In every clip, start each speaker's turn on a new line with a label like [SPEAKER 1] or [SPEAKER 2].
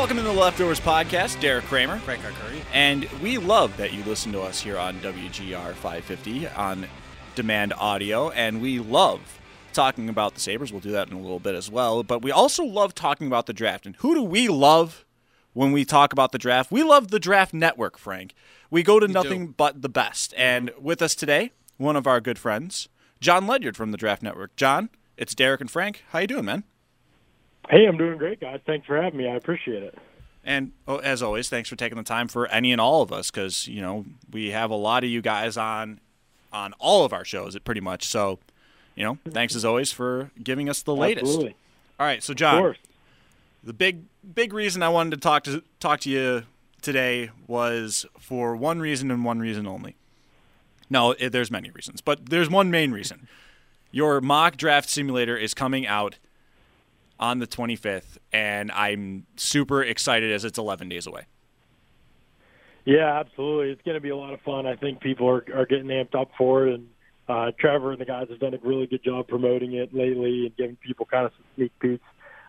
[SPEAKER 1] Welcome to the Leftovers Podcast, Derek Kramer.
[SPEAKER 2] Frank Arcuri.
[SPEAKER 1] And we love that you listen to us here on WGR 550 on demand audio. And we love talking about the Sabres. We'll do that in a little bit as well. But we also love talking about the draft. And who do we love when we talk about the draft? We love the Draft Network, Frank. We go to nothing but the best. And with us today, one of our good friends, Jon Ledyard from the Draft Network. Jon, it's Derek and Frank. How you doing, man?
[SPEAKER 3] Hey, I'm doing great, guys. Thanks for having me. I appreciate it.
[SPEAKER 1] And oh, as always, thanks for taking the time for any and all of us because you know we have a lot of you guys on on all of our shows, it pretty much. So, you know, thanks as always for giving us the latest.
[SPEAKER 3] Absolutely.
[SPEAKER 1] All right, so
[SPEAKER 3] Of
[SPEAKER 1] Jon,
[SPEAKER 3] course.
[SPEAKER 1] the big big reason I wanted to talk to talk to you today was for one reason and one reason only. No, it, there's many reasons, but there's one main reason. Your mock draft simulator is coming out on the 25th, and I'm super excited as it's 11 days away.
[SPEAKER 3] Yeah, absolutely. It's going to be a lot of fun. I think people are, are getting amped up for it, and uh, Trevor and the guys have done a really good job promoting it lately and giving people kind of some sneak peeks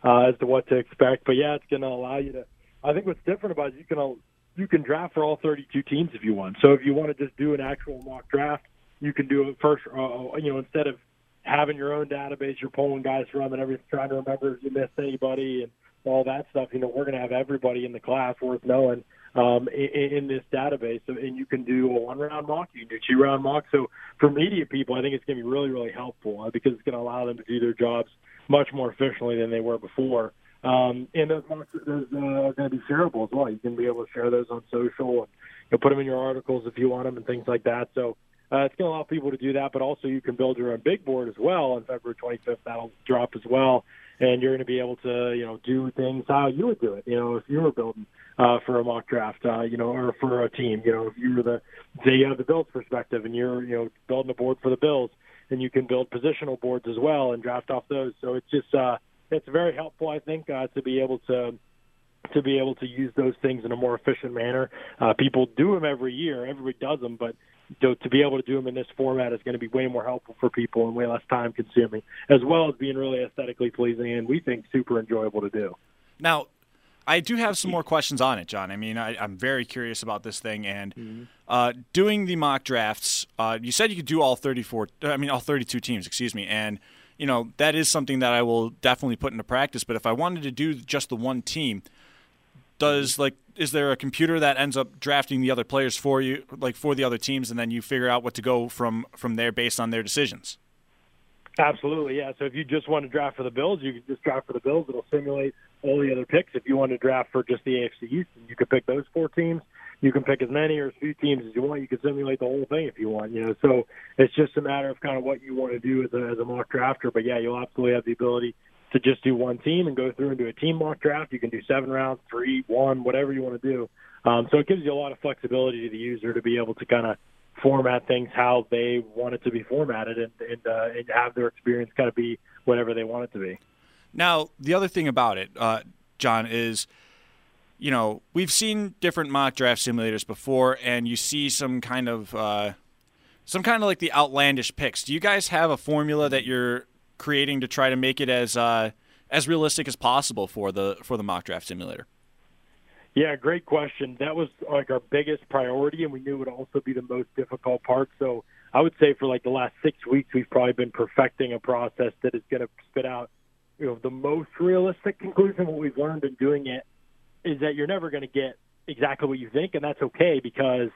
[SPEAKER 3] uh, as to what to expect. But yeah, it's going to allow you to. I think what's different about it, you can you can draft for all 32 teams if you want. So if you want to just do an actual mock draft, you can do it first. Uh, you know, instead of having your own database, you're pulling guys from and everything, trying to remember if you missed anybody and all that stuff. You know, we're going to have everybody in the class worth knowing um, in, in this database, so, and you can do a one round mock, you can do two round mock. So for media people, I think it's going to be really, really helpful uh, because it's going to allow them to do their jobs much more efficiently than they were before. Um, and those mocks those, uh, are going to be shareable as well. You can be able to share those on social and you know, put them in your articles if you want them and things like that. So uh, it's going to allow people to do that, but also you can build your own big board as well on February 25th. That'll drop as well, and you're going to be able to, you know, do things how you would do it. You know, if you were building uh, for a mock draft, uh, you know, or for a team, you know, if you were the the uh, the Bills perspective, and you're, you know, building a board for the Bills, then you can build positional boards as well and draft off those. So it's just, uh, it's very helpful, I think, uh, to be able to to be able to use those things in a more efficient manner. Uh, people do them every year. Everybody does them, but to, to be able to do them in this format is going to be way more helpful for people and way less time consuming, as well as being really aesthetically pleasing and we think super enjoyable to do.
[SPEAKER 1] Now, I do have some more questions on it, Jon. I mean, I, I'm very curious about this thing and uh, doing the mock drafts. Uh, you said you could do all 34. I mean, all 32 teams. Excuse me. And you know that is something that I will definitely put into practice. But if I wanted to do just the one team, does mm-hmm. like is there a computer that ends up drafting the other players for you, like for the other teams, and then you figure out what to go from from there based on their decisions?
[SPEAKER 3] Absolutely, yeah. So if you just want to draft for the Bills, you can just draft for the Bills. It'll simulate all the other picks. If you want to draft for just the AFC East, you can pick those four teams. You can pick as many or as few teams as you want. You can simulate the whole thing if you want. You know, so it's just a matter of kind of what you want to do as a, as a mock drafter. But yeah, you'll absolutely have the ability to just do one team and go through and do a team mock draft. You can do seven rounds, three, one, whatever you want to do. Um, so it gives you a lot of flexibility to the user to be able to kind of format things how they want it to be formatted and and, uh, and have their experience kind of be whatever they want it to be.
[SPEAKER 1] Now, the other thing about it, uh, Jon, is you know we've seen different mock draft simulators before, and you see some kind of uh, some kind of like the outlandish picks. Do you guys have a formula that you're creating to try to make it as uh, as realistic as possible for the for the mock draft simulator?
[SPEAKER 3] Yeah, great question. That was like our biggest priority, and we knew it would also be the most difficult part. So I would say for like the last six weeks, we've probably been perfecting a process that is going to spit out, you know, the most realistic conclusion. What we've learned in doing it is that you're never going to get exactly what you think, and that's okay because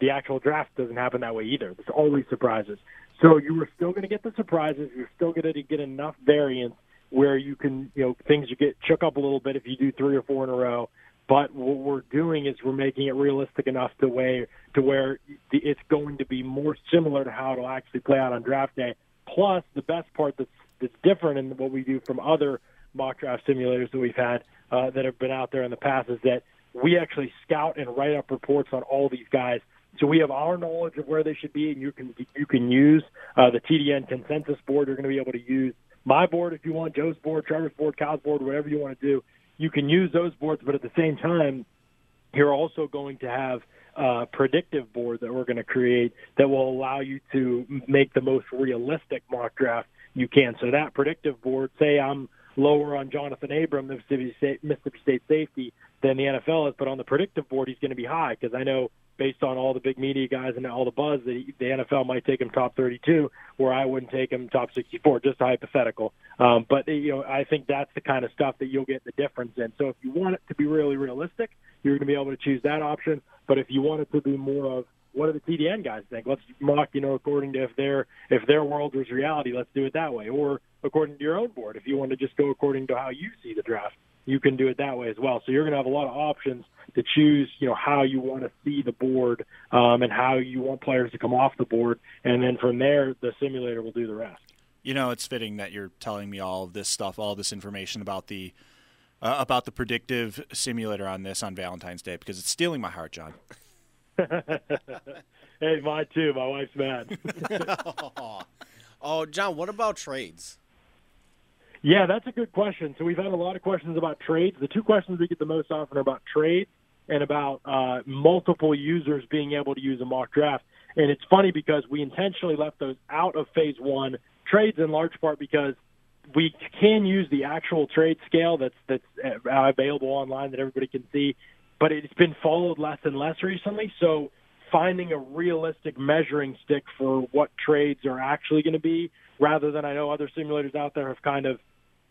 [SPEAKER 3] the actual draft doesn't happen that way either. There's always surprises. So you are still going to get the surprises. You're still going to get enough variance where you can, you know, things you get shook up a little bit if you do three or four in a row But what we're doing is we're making it realistic enough to way to where it's going to be more similar to how it'll actually play out on draft day. Plus, the best part that's that's different in what we do from other mock draft simulators that we've had uh, that have been out there in the past is that we actually scout and write up reports on all these guys. So we have our knowledge of where they should be, and you can you can use uh, the TDN consensus board. You're going to be able to use my board if you want, Joe's board, Trevor's board, Cal's board, whatever you want to do. You can use those boards, but at the same time, you're also going to have a predictive board that we're going to create that will allow you to make the most realistic mock draft you can. So that predictive board, say I'm lower on Johnathan Abram, Mississippi State, Mississippi State safety, than the NFL is, but on the predictive board, he's going to be high because I know based on all the big media guys and all the buzz that the NFL might take him top 32, where I wouldn't take him top 64, just hypothetical. Um, but you know, I think that's the kind of stuff that you'll get the difference in. So if you want it to be really realistic, you're going to be able to choose that option. But if you want it to be more of what do the TDN guys think? Let's mock, you know, according to if their if their world was reality, let's do it that way. Or according to your own board, if you want to just go according to how you see the draft, you can do it that way as well. So you're going to have a lot of options to choose, you know, how you want to see the board um, and how you want players to come off the board, and then from there, the simulator will do the rest.
[SPEAKER 1] You know, it's fitting that you're telling me all of this stuff, all this information about the uh, about the predictive simulator on this on Valentine's Day because it's stealing my heart, Jon.
[SPEAKER 3] hey, mine too. My wife's mad.
[SPEAKER 2] oh, Jon, what about trades?
[SPEAKER 3] Yeah, that's a good question. So we've had a lot of questions about trades. The two questions we get the most often are about trades and about uh, multiple users being able to use a mock draft. And it's funny because we intentionally left those out of phase one. Trades in large part because we can use the actual trade scale that's that's uh, available online that everybody can see but it's been followed less and less recently. So finding a realistic measuring stick for what trades are actually going to be, rather than I know other simulators out there have kind of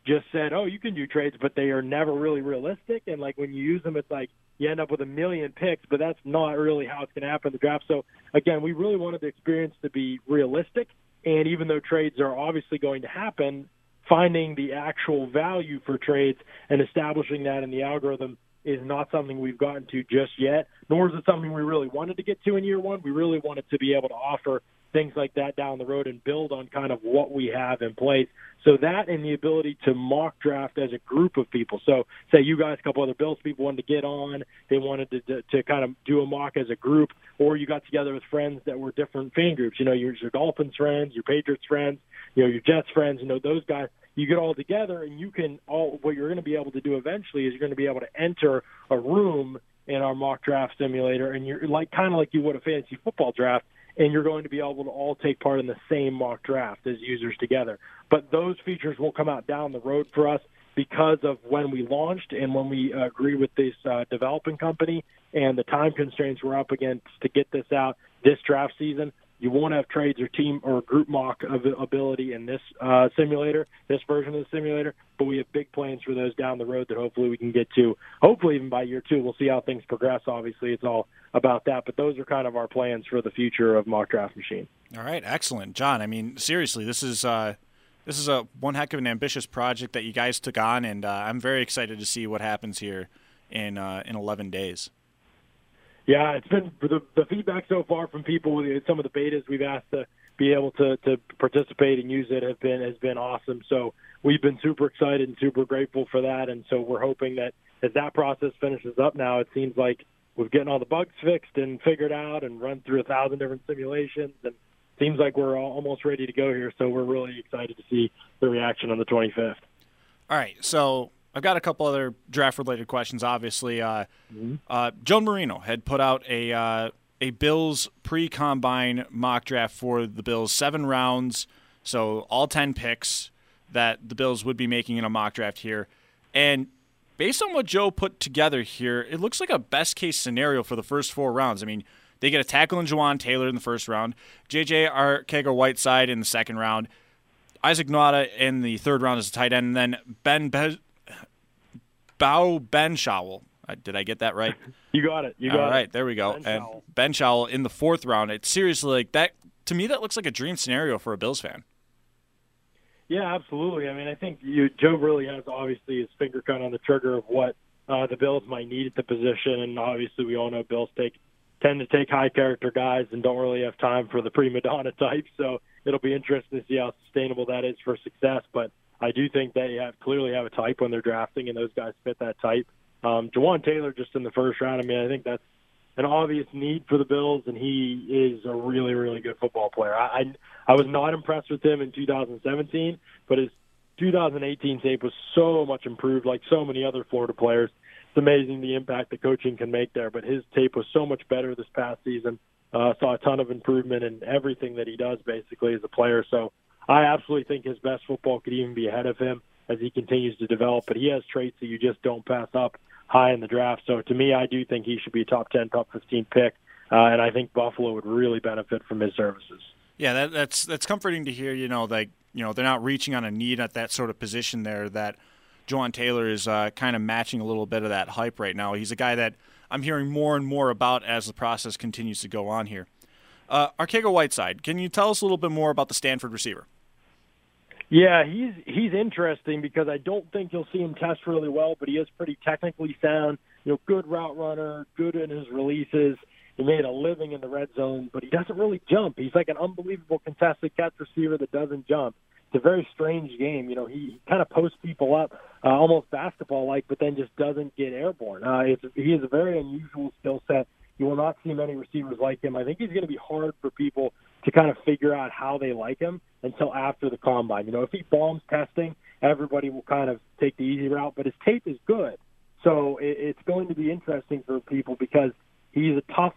[SPEAKER 3] just said, oh, you can do trades, but they are never really realistic. And like when you use them, it's like you end up with a million picks, but that's not really how it's going to happen in the draft. So again, we really wanted the experience to be realistic. And even though trades are obviously going to happen, finding the actual value for trades and establishing that in the algorithm is not something we've gotten to just yet, nor is it something we really wanted to get to in year one. We really wanted to be able to offer things like that down the road and build on kind of what we have in place. So that and the ability to mock draft as a group of people. So say you guys, a couple other Bills people wanted to get on, they wanted to, to, to kind of do a mock as a group, or you got together with friends that were different fan groups. You know, your, your Dolphins friends, your Patriots friends, you know, your Jets friends. You know, those guys you get all together and you can all what you're going to be able to do eventually is you're going to be able to enter a room in our mock draft simulator and you're like kind of like you would a fantasy football draft and you're going to be able to all take part in the same mock draft as users together. But those features will come out down the road for us because of when we launched and when we uh, agree with this uh, developing company and the time constraints we're up against to get this out this draft season. You won't have trades or team or group mock ability in this uh, simulator, this version of the simulator, but we have big plans for those down the road that hopefully we can get to. Hopefully, even by year two, we'll see how things progress. Obviously, it's all about that, but those are kind of our plans for the future of Mock Draft Machine.
[SPEAKER 1] All right, excellent, Jon. I mean, seriously, this is uh, this is a one heck of an ambitious project that you guys took on, and uh, I'm very excited to see what happens here in uh, in 11 days.
[SPEAKER 3] Yeah, it's been the, the feedback so far from people. Some of the betas we've asked to be able to to participate and use it have been has been awesome. So we've been super excited and super grateful for that. And so we're hoping that as that process finishes up now, it seems like we've getting all the bugs fixed and figured out and run through a thousand different simulations and seems like we're almost ready to go here. So we're really excited to see the reaction on the 25th.
[SPEAKER 1] All right, so I've got a couple other draft related questions. Obviously, uh, mm-hmm. uh, Joe Marino had put out a uh, a Bills pre combine mock draft for the Bills, seven rounds, so all ten picks that the Bills would be making in a mock draft here. And based on what Joe put together here, it looks like a best case scenario for the first four rounds. I mean, they get a tackle in Jawaan Taylor in the first round, JJ Arcega Whiteside in the second round, Isaac Nauta in the third round as a tight end, and then Ben Be- Beau Benzschawel. Did I get that right?
[SPEAKER 3] you got it. You got
[SPEAKER 1] All right,
[SPEAKER 3] it.
[SPEAKER 1] there we go. Ben and Showell. Benzschawel in the fourth round. It's seriously like that. To me, that looks like a dream scenario for a Bills fan.
[SPEAKER 3] Yeah, absolutely. I mean, I think you, Joe really has obviously his finger of on the trigger of what uh, the Bills might need at the position. And obviously, we all know Bills take tend to take high character guys and don't really have time for the prima donna type. So it'll be interesting to see how sustainable that is for success. But I do think they have clearly have a type when they're drafting, and those guys fit that type. Um, Jawaan Taylor just in the first round. I mean, I think that's an obvious need for the Bills, and he is a really, really good football player. I I, I was not impressed with him in 2017, but his 2018 tape was so much improved, like so many other Florida players. It's amazing the impact the coaching can make there. But his tape was so much better this past season. Uh, saw a ton of improvement in everything that he does, basically as a player. So I absolutely think his best football could even be ahead of him as he continues to develop. But he has traits that you just don't pass up high in the draft. So to me, I do think he should be a top 10, top 15 pick. Uh, and I think Buffalo would really benefit from his services.
[SPEAKER 1] Yeah, that, that's that's comforting to hear. You know, like you know they're not reaching on a need at that sort of position there. That Jawaan Taylor is uh, kind of matching a little bit of that hype right now. He's a guy that I'm hearing more and more about as the process continues to go on here. Uh, Arcega Whiteside, can you tell us a little bit more about the Stanford receiver?
[SPEAKER 3] Yeah, he's he's interesting because I don't think you'll see him test really well, but he is pretty technically sound. You know, good route runner, good in his releases. He made a living in the red zone, but he doesn't really jump. He's like an unbelievable contested catch receiver that doesn't jump. It's a very strange game. You know, he, kind of posts people up, uh, almost basketball-like, but then just doesn't get airborne. Uh, it's, he has a very unusual skill set. You will not see many receivers like him. I think he's going to be hard for people to kind of figure out how they like him until after the combine. You know, if he bombs testing, everybody will kind of take the easy route, but his tape is good. So it, it's going to be interesting for people because he's a tough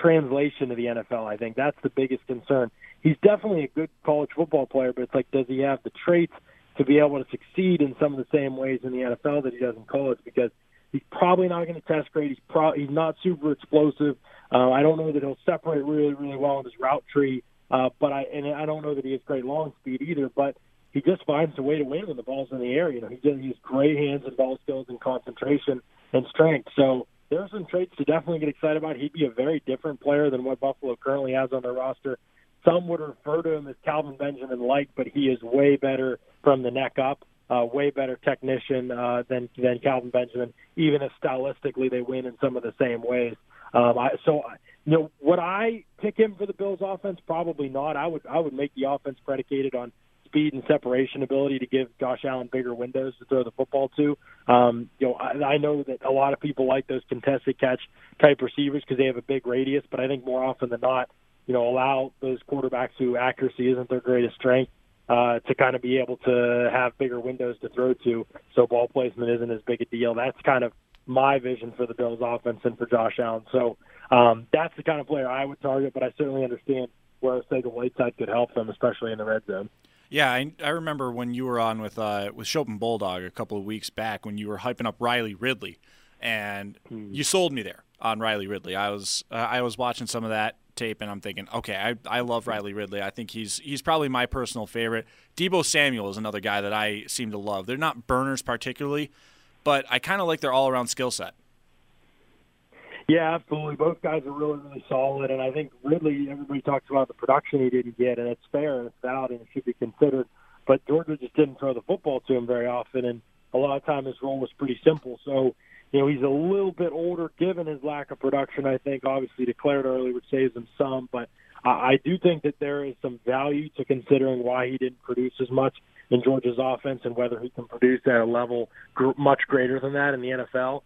[SPEAKER 3] translation to the NFL. I think that's the biggest concern. He's definitely a good college football player, but it's like, does he have the traits to be able to succeed in some of the same ways in the NFL that he does in college? Because he's probably not going to test great. He's pro- he's not super explosive. Uh, I don't know that he'll separate really, really well in his route tree. Uh, but I and I don't know that he has great long speed either. But he just finds a way to win when the ball's in the air. You know, he just he has great hands and ball skills and concentration and strength. So there are some traits to definitely get excited about. He'd be a very different player than what Buffalo currently has on their roster. Some would refer to him as Kelvin Benjamin like, but he is way better from the neck up. Uh, way better technician uh, than than Kelvin Benjamin, even if stylistically they win in some of the same ways. Um, I, so, you know, would I pick him for the Bills' offense? Probably not. I would I would make the offense predicated on speed and separation ability to give Josh Allen bigger windows to throw the football to. Um, you know, I, I know that a lot of people like those contested catch type receivers because they have a big radius, but I think more often than not, you know, allow those quarterbacks who accuracy isn't their greatest strength uh, to kind of be able to have bigger windows to throw to, so ball placement isn't as big a deal. That's kind of my vision for the Bills' offense and for Josh Allen. So um, that's the kind of player I would target, but I certainly understand where Arcega Whiteside could help them, especially in the red zone.
[SPEAKER 1] Yeah, I, I remember when you were on with uh, with Chopin Bulldog a couple of weeks back when you were hyping up Riley Ridley, and hmm. you sold me there on Riley Ridley. I was uh, I was watching some of that tape and I'm thinking, okay, I, I love Riley Ridley. I think he's he's probably my personal favorite. Deebo Samuel is another guy that I seem to love. They're not burners particularly, but I kind of like their all around skill set.
[SPEAKER 3] Yeah, absolutely. Both guys are really, really solid, and I think Ridley. Everybody talks about the production he didn't get, and it's fair and it's valid and it should be considered. But Georgia just didn't throw the football to him very often, and a lot of time his role was pretty simple. So you know, he's a little bit older given his lack of production. I think obviously declared early, which saves him some, but I do think that there is some value to considering why he didn't produce as much in Georgia's offense and whether he can produce at a level gr- much greater than that in the NFL.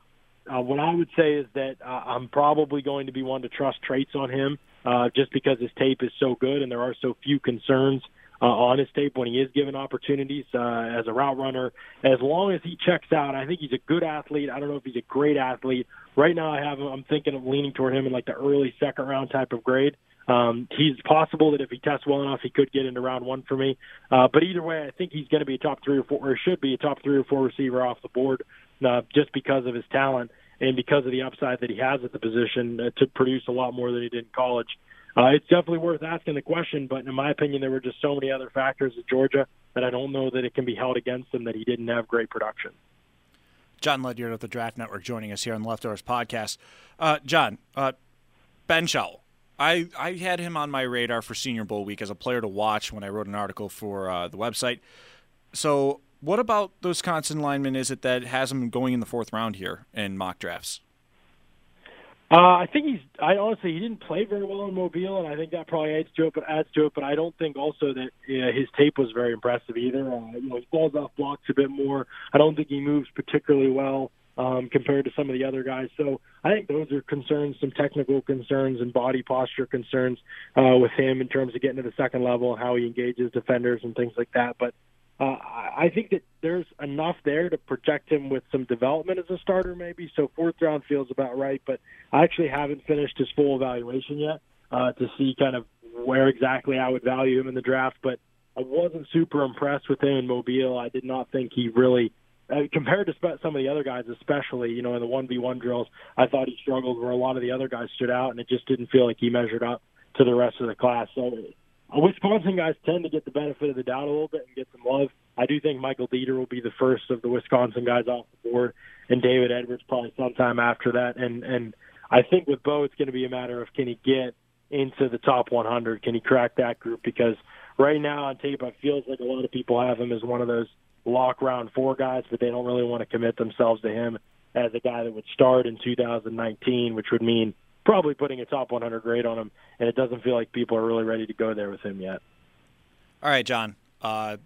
[SPEAKER 3] Uh, what I would say is that uh, I'm probably going to be one to trust traits on him uh, just because his tape is so good and there are so few concerns uh, on his tape when he is given opportunities uh, as a route runner. As long as he checks out, I think he's a good athlete. I don't know if he's a great athlete. Right now, I have I'm thinking of leaning toward him in like the early second round type of grade. Um, he's possible that if he tests well enough, he could get into round one for me. Uh, but either way, I think he's going to be a top three or four, or should be a top three or four receiver off the board, uh, just because of his talent and because of the upside that he has at the position uh, to produce a lot more than he did in college. Uh, it's definitely worth asking the question, but in my opinion, there were just so many other factors at Georgia that I don't know that it can be held against him that he didn't have great production.
[SPEAKER 1] Jon Ledyard of the Draft Network joining us here on the Leftovers podcast. Uh, Jon, uh, Benzschawel. I, I had him on my radar for Senior Bowl week as a player to watch when I wrote an article for uh, the website. So What about those Wisconsin lineman is it that has him going in the fourth round here in mock drafts?
[SPEAKER 3] Uh, I think he's. I honestly, he didn't play very well in Mobile, and I think that probably adds to it. But adds to it. But I don't think also that his tape was very impressive either. Uh, you know, he falls off blocks a bit more. I don't think he moves particularly well um, compared to some of the other guys. So I think those are concerns, some technical concerns and body posture concerns uh, with him in terms of getting to the second level and how he engages defenders and things like that. But uh, I think that there's enough there to project him with some development as a starter, maybe. So fourth round feels about right, but I actually haven't finished his full evaluation yet uh, to see kind of where exactly I would value him in the draft. But I wasn't super impressed with him in Mobile. I did not think he really, uh, compared to some of the other guys, especially you know in the one v one drills, I thought he struggled where a lot of the other guys stood out, and it just didn't feel like he measured up to the rest of the class. So Wisconsin guys tend to get the benefit of the doubt a little bit and get some love. I do think Michael Deiter will be the first of the Wisconsin guys off the board, and David Edwards probably sometime after that. And and I think with Beau, it's going to be a matter of can he get into the top 100? Can he crack that group? Because right now on tape, it feels like a lot of people have him as one of those lock round four guys, but they don't really want to commit themselves to him as a guy that would start in 2019, which would mean probably putting a top 100 grade on him, and it doesn't feel like people are really ready to go there with him yet.
[SPEAKER 1] All right, Jon. Uh,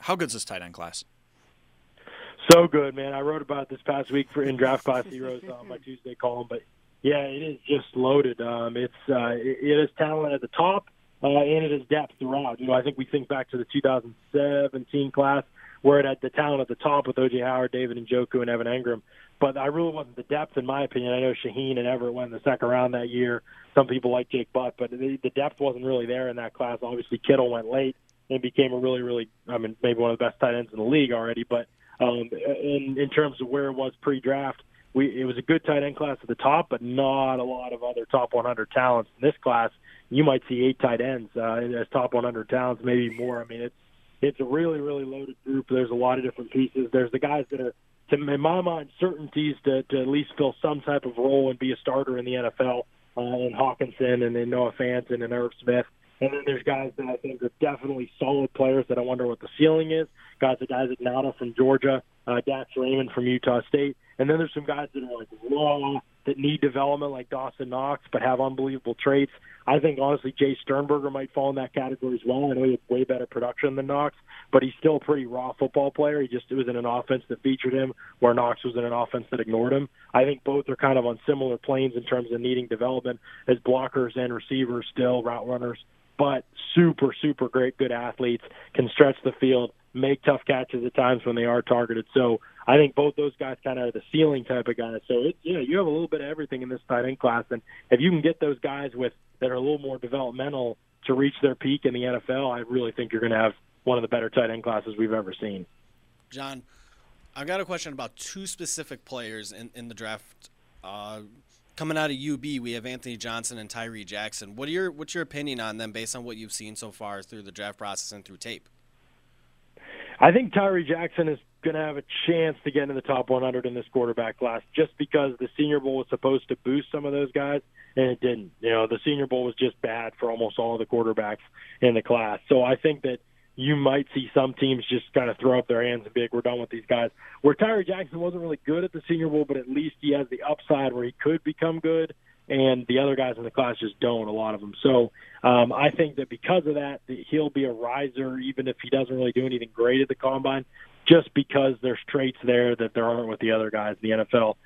[SPEAKER 1] how good's this tight end class?
[SPEAKER 3] So good, man. I wrote about this past week for in draft class heroes on my Tuesday column, but yeah, it is just loaded. Um, it's uh, it, it is talent at the top, uh, and it is depth throughout. You know, I think we think back to the 2017 class where it had the talent at the top with OJ Howard, David Njoku, and Evan Engram. But I really wasn't the depth, in my opinion. I know Shaheen and Everett went in the second round that year. Some people like Jake Butt, but the, the depth wasn't really there in that class. Obviously, Kittle went late and became a really, really, I mean, maybe one of the best tight ends in the league already. But um, in in terms of where it was pre-draft, we it was a good tight end class at the top, but not a lot of other top 100 talents in this class. You might see eight tight ends uh, as top 100 talents, maybe more. I mean, it's it's a really, really loaded group. There's a lot of different pieces. There's the guys that are, to, in my mind, certainties to, to at least fill some type of role and be a starter in the NFL. Uh, and Hockenson and then Noah Fant and Irv Smith. And then there's guys that I think are definitely solid players that I wonder what the ceiling is. Guys like Isaac Nauta from Georgia, uh, Dax Raymond from Utah State. And then there's some guys that are like raw, that need development like Dawson Knox, but have unbelievable traits. I think honestly Jace Sternberger might fall in that category as well. I know he had way better production than Knox, but he's still a pretty raw football player. He just it was in an offense that featured him, where Knox was in an offense that ignored him. I think both are kind of on similar planes in terms of needing development as blockers and receivers, still route runners but super, super great, good athletes, can stretch the field, make tough catches at times when they are targeted. So I think both those guys kind of are the ceiling type of guys. So it's yeah, you have a little bit of everything in this tight end class, and if you can get those guys with that are a little more developmental to reach their peak in the NFL, I really think you're going to have one of the better tight end classes we've ever seen.
[SPEAKER 2] Jon, I've got a question about two specific players in, in the draft. Uh, coming out of UB, we have Anthony Johnson and Tyree Jackson. What are your what's your opinion on them based on what you've seen so far through the draft process and through tape?
[SPEAKER 3] I think Tyree Jackson is going to have a chance to get into the top 100 in this quarterback class just because the Senior Bowl was supposed to boost some of those guys and it didn't. You know, the Senior Bowl was just bad for almost all of the quarterbacks in the class. So I think that you might see some teams just kind of throw up their hands and be like, we're done with these guys. Where Tyree Jackson wasn't really good at the Senior Bowl, but at least he has the upside where he could become good, and the other guys in the class just don't, a lot of them. So um, I think that because of that, he'll be a riser, even if he doesn't really do anything great at the combine, just because there's traits there that there aren't with the other guys in the NFL.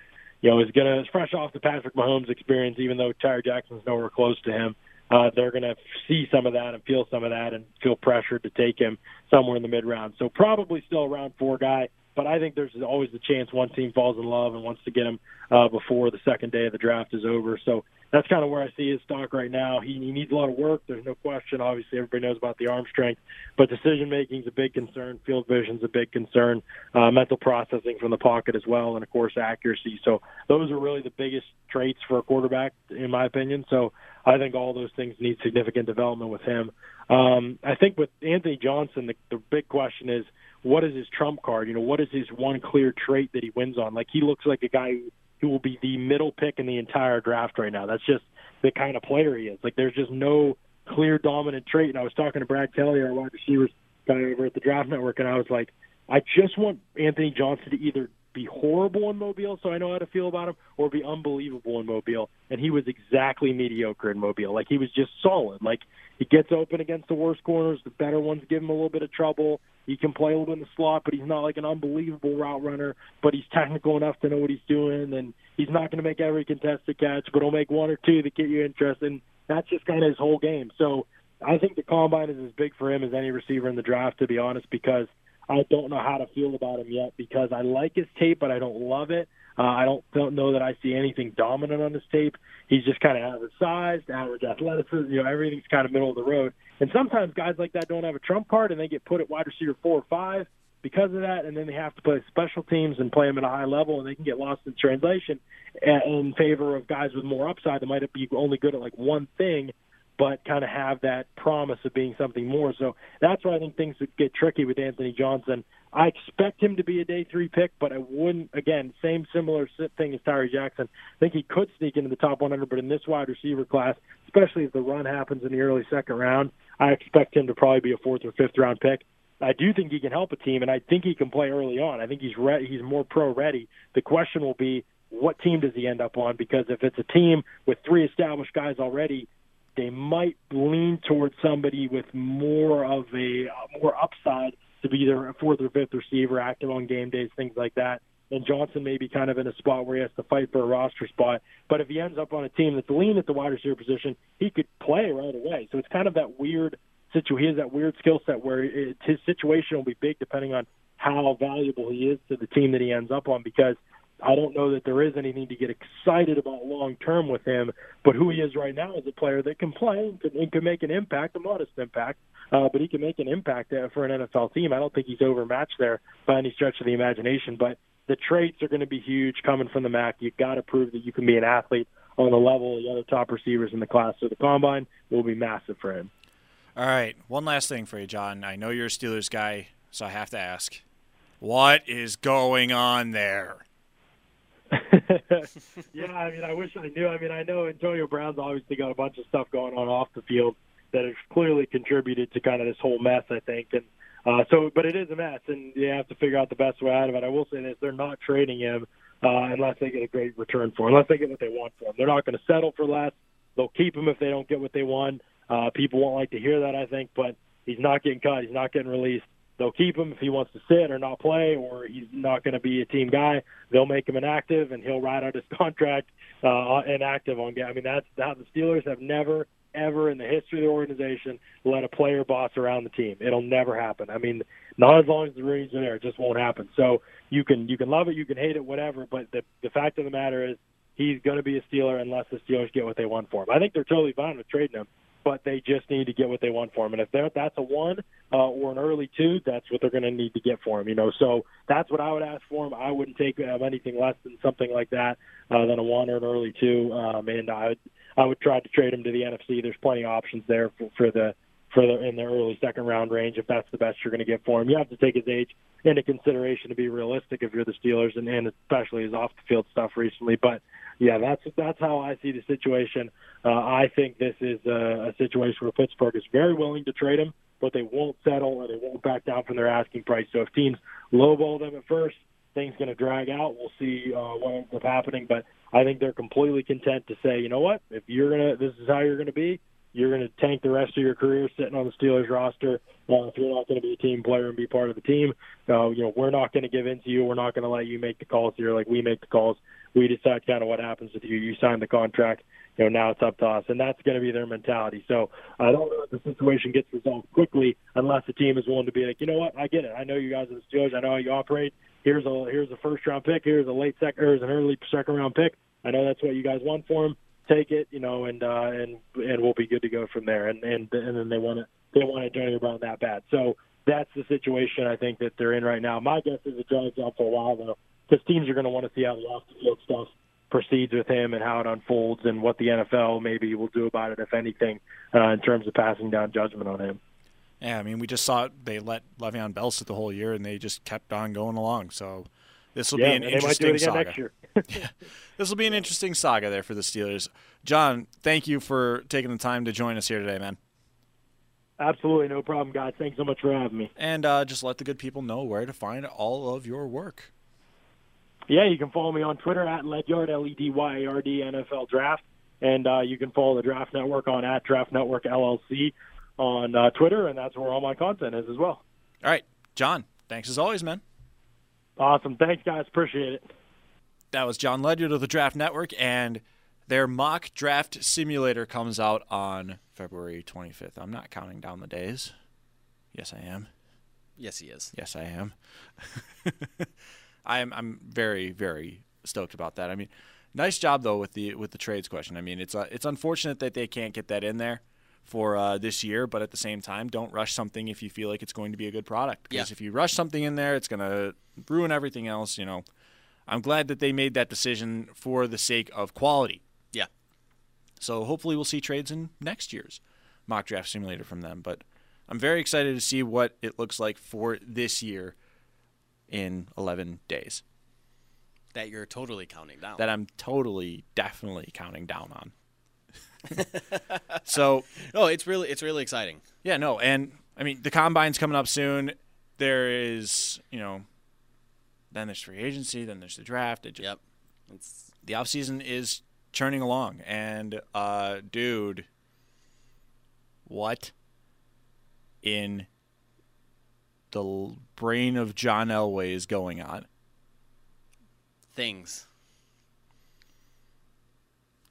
[SPEAKER 3] You know, is gonna fresh off the Patrick Mahomes experience, even though Tyree Jackson's nowhere close to him uh, they're going to see some of that and feel some of that and feel pressured to take him somewhere in the mid round. So probably still a round four guy, but I think there's always the chance one team falls in love and wants to get him uh, before the second day of the draft is over. So that's kind of where I see his stock right now. He, he needs a lot of work. There's no question. Obviously, everybody knows about the arm strength, but decision making is a big concern. Field vision is a big concern. Uh, mental processing from the pocket as well, and of course accuracy. So those are really the biggest traits for a quarterback, in my opinion. So I think all those things need significant development with him. Um, I think with Anthony Johnson, the, the big question is what is his trump card? You know, what is his one clear trait that he wins on? Like he looks like a guy who, will be the middle pick in the entire draft right now. That's just the kind of player he is. Like there's just no clear dominant trait. And I was talking to Brad Kelly, our wide receivers guy over at the Draft Network, and I was like, I just want Anthony Johnson to either be horrible in Mobile, so I know how to feel about him, or be unbelievable in Mobile. And he was exactly mediocre in Mobile. Like he was just solid. Like he gets open against the worst corners. The better ones give him a little bit of trouble. He can play a little bit in the slot, but he's not like an unbelievable route runner. But he's technical enough to know what he's doing, and he's not going to make every contested catch, but he'll make one or two that get you interested. And that's just kind of his whole game. So I think the combine is as big for him as any receiver in the draft, to be honest, because I don't know how to feel about him yet because I like his tape, but I don't love it. Uh, I don't don't know that I see anything dominant on his tape. He's just kind of average sized, average athleticism. You know, everything's kind of middle of the road. And sometimes guys like that don't have a trump card, and they get put at wide receiver four or five because of that, and then they have to play special teams and play them at a high level, and they can get lost in translation in favor of guys with more upside that might be only good at like one thing but kind of have that promise of being something more. So that's why I think things get tricky with Anthony Johnson. I expect him to be a day three pick, but I wouldn't. Again, same similar thing as Tyree Jackson. I think he could sneak into the top 100, but in this wide receiver class, especially if the run happens in the early second round, I expect him to probably be a fourth or fifth round pick. I do think he can help a team, and I think he can play early on. I think he's re- he's more pro ready. The question will be what team does he end up on? Because if it's a team with three established guys already, they might lean towards somebody with more of a uh, more upside to be a fourth or fifth receiver, active on game days, things like that. And Johnson may be kind of in a spot where he has to fight for a roster spot. But if he ends up on a team that's lean at the wide receiver position, he could play right away. So it's kind of that weird situation. He has that weird skill set where it, his situation will be big depending on how valuable he is to the team that he ends up on because – I don't know that there is anything to get excited about long term with him, but who he is right now is a player that can play and can, and can make an impact, a modest impact, uh, but he can make an impact uh, for an NFL team. I don't think he's overmatched there by any stretch of the imagination, but the traits are going to be huge coming from the MAC. You've got to prove that you can be an athlete on the level of the other top receivers in the class. So the combine will be massive for him.
[SPEAKER 1] All right. One last thing for you, Jon. I know you're a Steelers guy, so I have to ask what is going on there?
[SPEAKER 3] yeah, I mean, I wish I knew. I mean, I know Antonio Brown's obviously got a bunch of stuff going on off the field that has clearly contributed to kind of this whole mess. I think, and uh, so, but it is a mess, and you have to figure out the best way out of it. I will say this: they're not trading him uh, unless they get a great return for him, unless they get what they want for him. They're not going to settle for less. They'll keep him if they don't get what they want. Uh, people won't like to hear that, I think, but he's not getting cut. He's not getting released. They'll keep him if he wants to sit or not play, or he's not going to be a team guy. They'll make him inactive, and he'll ride out his contract uh, inactive on. I mean, that's how the Steelers have never, ever in the history of the organization let a player boss around the team. It'll never happen. I mean, not as long as the Rooney's are there, it just won't happen. So you can you can love it, you can hate it, whatever. But the the fact of the matter is, he's going to be a Steeler unless the Steelers get what they want for him. I think they're totally fine with trading him but they just need to get what they want for him. And if that's a one uh, or an early two, that's what they're going to need to get for him. You know, so that's what I would ask for him. I wouldn't take uh, anything less than something like that uh, than a one or an early two. Um, and I would I would try to trade him to the NFC. There's plenty of options there for, for the for the in the early second round range if that's the best you're going to get for him. You have to take his age into consideration to be realistic if you're the Steelers and, and especially his off the field stuff recently. But yeah, that's that's how I see the situation. Uh, I think this is a, a situation where Pittsburgh is very willing to trade him, but they won't settle and they won't back down from their asking price. So if teams lowball them at first, things going to drag out. We'll see uh, what ends up happening, but I think they're completely content to say, you know what, if you're gonna, this is how you're to be. You're going to tank the rest of your career sitting on the Steelers roster. Uh, if you're not going to be a team player and be part of the team, uh, you know we're not going to give in to you. We're not going to let you make the calls here like we make the calls. We decide kind of what happens with you. You sign the contract. You know now it's up to us, and that's going to be their mentality. So I don't know if the situation gets resolved quickly unless the team is willing to be like, you know what, I get it. I know you guys are the Steelers. I know how you operate. Here's a here's a first round pick. Here's a late second. Here's an early second round pick. I know that's what you guys want for him take it, you know, and uh, and and we'll be good to go from there. And and and then they want to they want Antonio Brown that bad. So that's the situation I think that they're in right now. My guess is it drags out for a while though, because teams are going to want to see how the off the field stuff proceeds with him and how it unfolds and what the NFL maybe will do about it, if anything, uh, in terms of passing down judgment on him.
[SPEAKER 1] Yeah, I mean, we just saw they let Le'Veon Bell sit the whole year, and they just kept on going along. So this will
[SPEAKER 3] yeah,
[SPEAKER 1] be an interesting saga.
[SPEAKER 3] yeah.
[SPEAKER 1] This will be an interesting saga there for the Steelers. Jon, thank you for taking the time to join us here today, man.
[SPEAKER 3] Absolutely, no problem, guys. Thanks so much for having me.
[SPEAKER 1] And uh, just let the good people know where to find all of your work.
[SPEAKER 3] Yeah, you can follow me on Twitter at Ledyard, L E D Y A R D NFL Draft. And uh, you can follow the Draft Network on at Draft Network LLC on uh, Twitter, and that's where all my content is as well.
[SPEAKER 1] All right, Jon, thanks as always, man.
[SPEAKER 3] Awesome. Thanks, guys. Appreciate it.
[SPEAKER 1] That was Jon Ledyard of the Draft Network, and their mock draft simulator comes out on February 25th. I'm not counting down the days. Yes, I am.
[SPEAKER 2] Yes, he is.
[SPEAKER 1] Yes, I am. I am. I'm very, very stoked about that. I mean, nice job though with the with the trades question. I mean, it's uh, it's unfortunate that they can't get that in there for uh, this year, but at the same time, don't rush something if you feel like it's going to be a good product. Because
[SPEAKER 2] Yeah.
[SPEAKER 1] if you rush something in there, it's going to ruin everything else. You know, I'm glad that they made that decision for the sake of quality.
[SPEAKER 2] Yeah.
[SPEAKER 1] So hopefully we'll see trades in next year's mock draft simulator from them. But I'm very excited to see what it looks like for this year in 11 days.
[SPEAKER 2] That you're totally counting down.
[SPEAKER 1] That I'm totally, definitely counting down on. so
[SPEAKER 2] oh, it's really it's really exciting.
[SPEAKER 1] yeah, no, and I mean the combine's coming up soon. There is, you know, then there's free agency, then there's the draft. It just,
[SPEAKER 2] Yep. It's
[SPEAKER 1] the off season is churning along and uh dude what in the brain of John Elway is going on
[SPEAKER 2] things.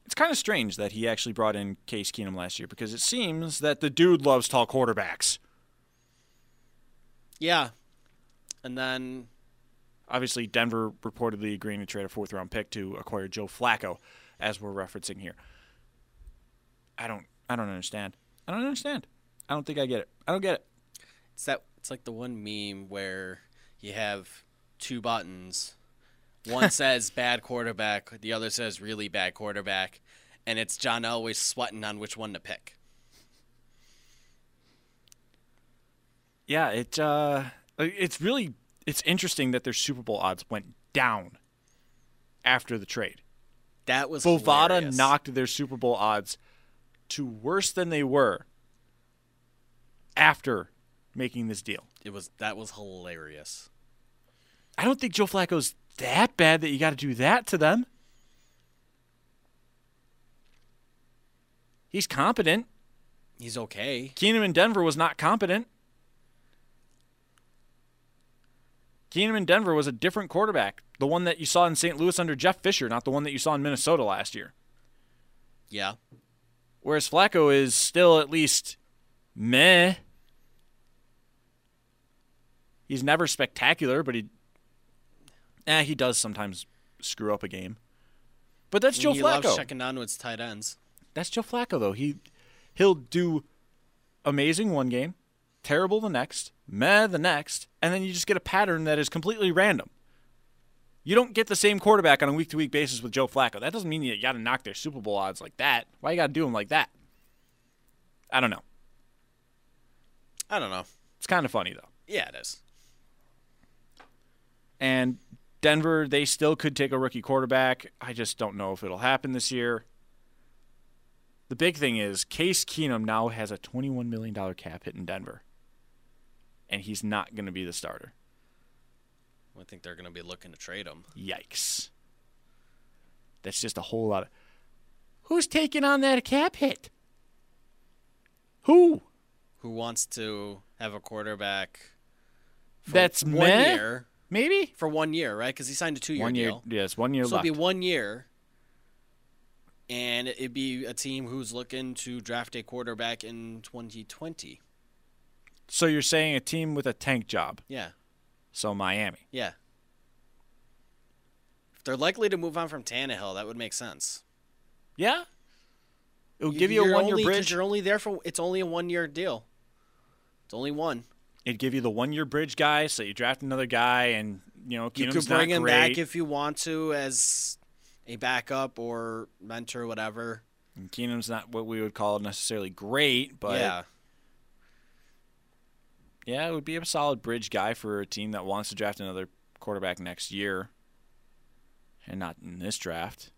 [SPEAKER 1] it's kind of strange that he actually brought in Case Keenum last year because it seems that the dude loves tall quarterbacks
[SPEAKER 2] Yeah. And then
[SPEAKER 1] obviously Denver reportedly agreeing to trade a fourth round pick to acquire Joe Flacco as we're referencing here I don't I don't understand I don't understand I don't think I get it I don't get it
[SPEAKER 2] it's that it's like the one meme where you have two buttons. One says bad quarterback, the other says really bad quarterback, and it's John Elway sweating on which one to pick.
[SPEAKER 1] Yeah, it uh, it's really it's interesting that their Super Bowl odds went down after the trade.
[SPEAKER 2] That was
[SPEAKER 1] Bovada
[SPEAKER 2] hilarious.
[SPEAKER 1] knocked their Super Bowl odds to worse than they were after making this deal.
[SPEAKER 2] It was that was hilarious.
[SPEAKER 1] I don't think Joe Flacco's that bad that you got to do that to them. He's competent.
[SPEAKER 2] He's okay.
[SPEAKER 1] Keenum in Denver was not competent. Keenum in Denver was a different quarterback. The one that you saw in St. Louis under Jeff Fisher, not the one that you saw in Minnesota last year.
[SPEAKER 2] Yeah.
[SPEAKER 1] Whereas Flacco is still at least meh. He's never spectacular, but he eh, he does sometimes screw up a game. But that's Joe
[SPEAKER 2] he
[SPEAKER 1] Flacco.
[SPEAKER 2] loves checking down to its tight ends.
[SPEAKER 1] That's Joe Flacco though. He he'll do amazing one game, terrible the next, meh the next, and then you just get a pattern that is completely random. You don't get the same quarterback on a week to week basis with Joe Flacco. That doesn't mean you got to knock their Super Bowl odds like that. Why you got to do them like that? I don't know.
[SPEAKER 2] I don't know.
[SPEAKER 1] It's kind of funny though.
[SPEAKER 2] Yeah, it is.
[SPEAKER 1] And Denver, they still could take a rookie quarterback. I just don't know if it'll happen this year. The big thing is Case Keenum now has a $21 million cap hit in Denver. And he's not going to be the starter.
[SPEAKER 2] I think they're going to be looking to trade him.
[SPEAKER 1] Yikes. That's just a whole lot of. Who's taking on that cap hit? Who?
[SPEAKER 2] Who wants to have a quarterback? for
[SPEAKER 1] That's
[SPEAKER 2] one
[SPEAKER 1] meh?
[SPEAKER 2] year
[SPEAKER 1] Maybe?
[SPEAKER 2] for one year, right? Because he signed a two-year
[SPEAKER 1] One year.
[SPEAKER 2] deal.
[SPEAKER 1] Yes, one year
[SPEAKER 2] So
[SPEAKER 1] left.
[SPEAKER 2] it'd be one year, and it'd be a team who's looking to draft a quarterback in 2020.
[SPEAKER 1] So you're saying a team with a tank job.
[SPEAKER 2] Yeah,
[SPEAKER 1] So Miami.
[SPEAKER 2] yeah. If they're likely to move on from Tannehill, that would make sense.
[SPEAKER 1] Yeah? It'll give you a one year bridge.
[SPEAKER 2] You're only there for it's only a one-year deal. It's only one.
[SPEAKER 1] It'd give you the one year bridge guy, so you draft another guy, and you know
[SPEAKER 2] You could bring him
[SPEAKER 1] great.
[SPEAKER 2] back if you want to as a backup or mentor, whatever.
[SPEAKER 1] And Keenum's not what we would call necessarily great, but
[SPEAKER 2] yeah,
[SPEAKER 1] yeah, it would be a solid bridge guy for a team that wants to draft another quarterback next year, and not in this draft.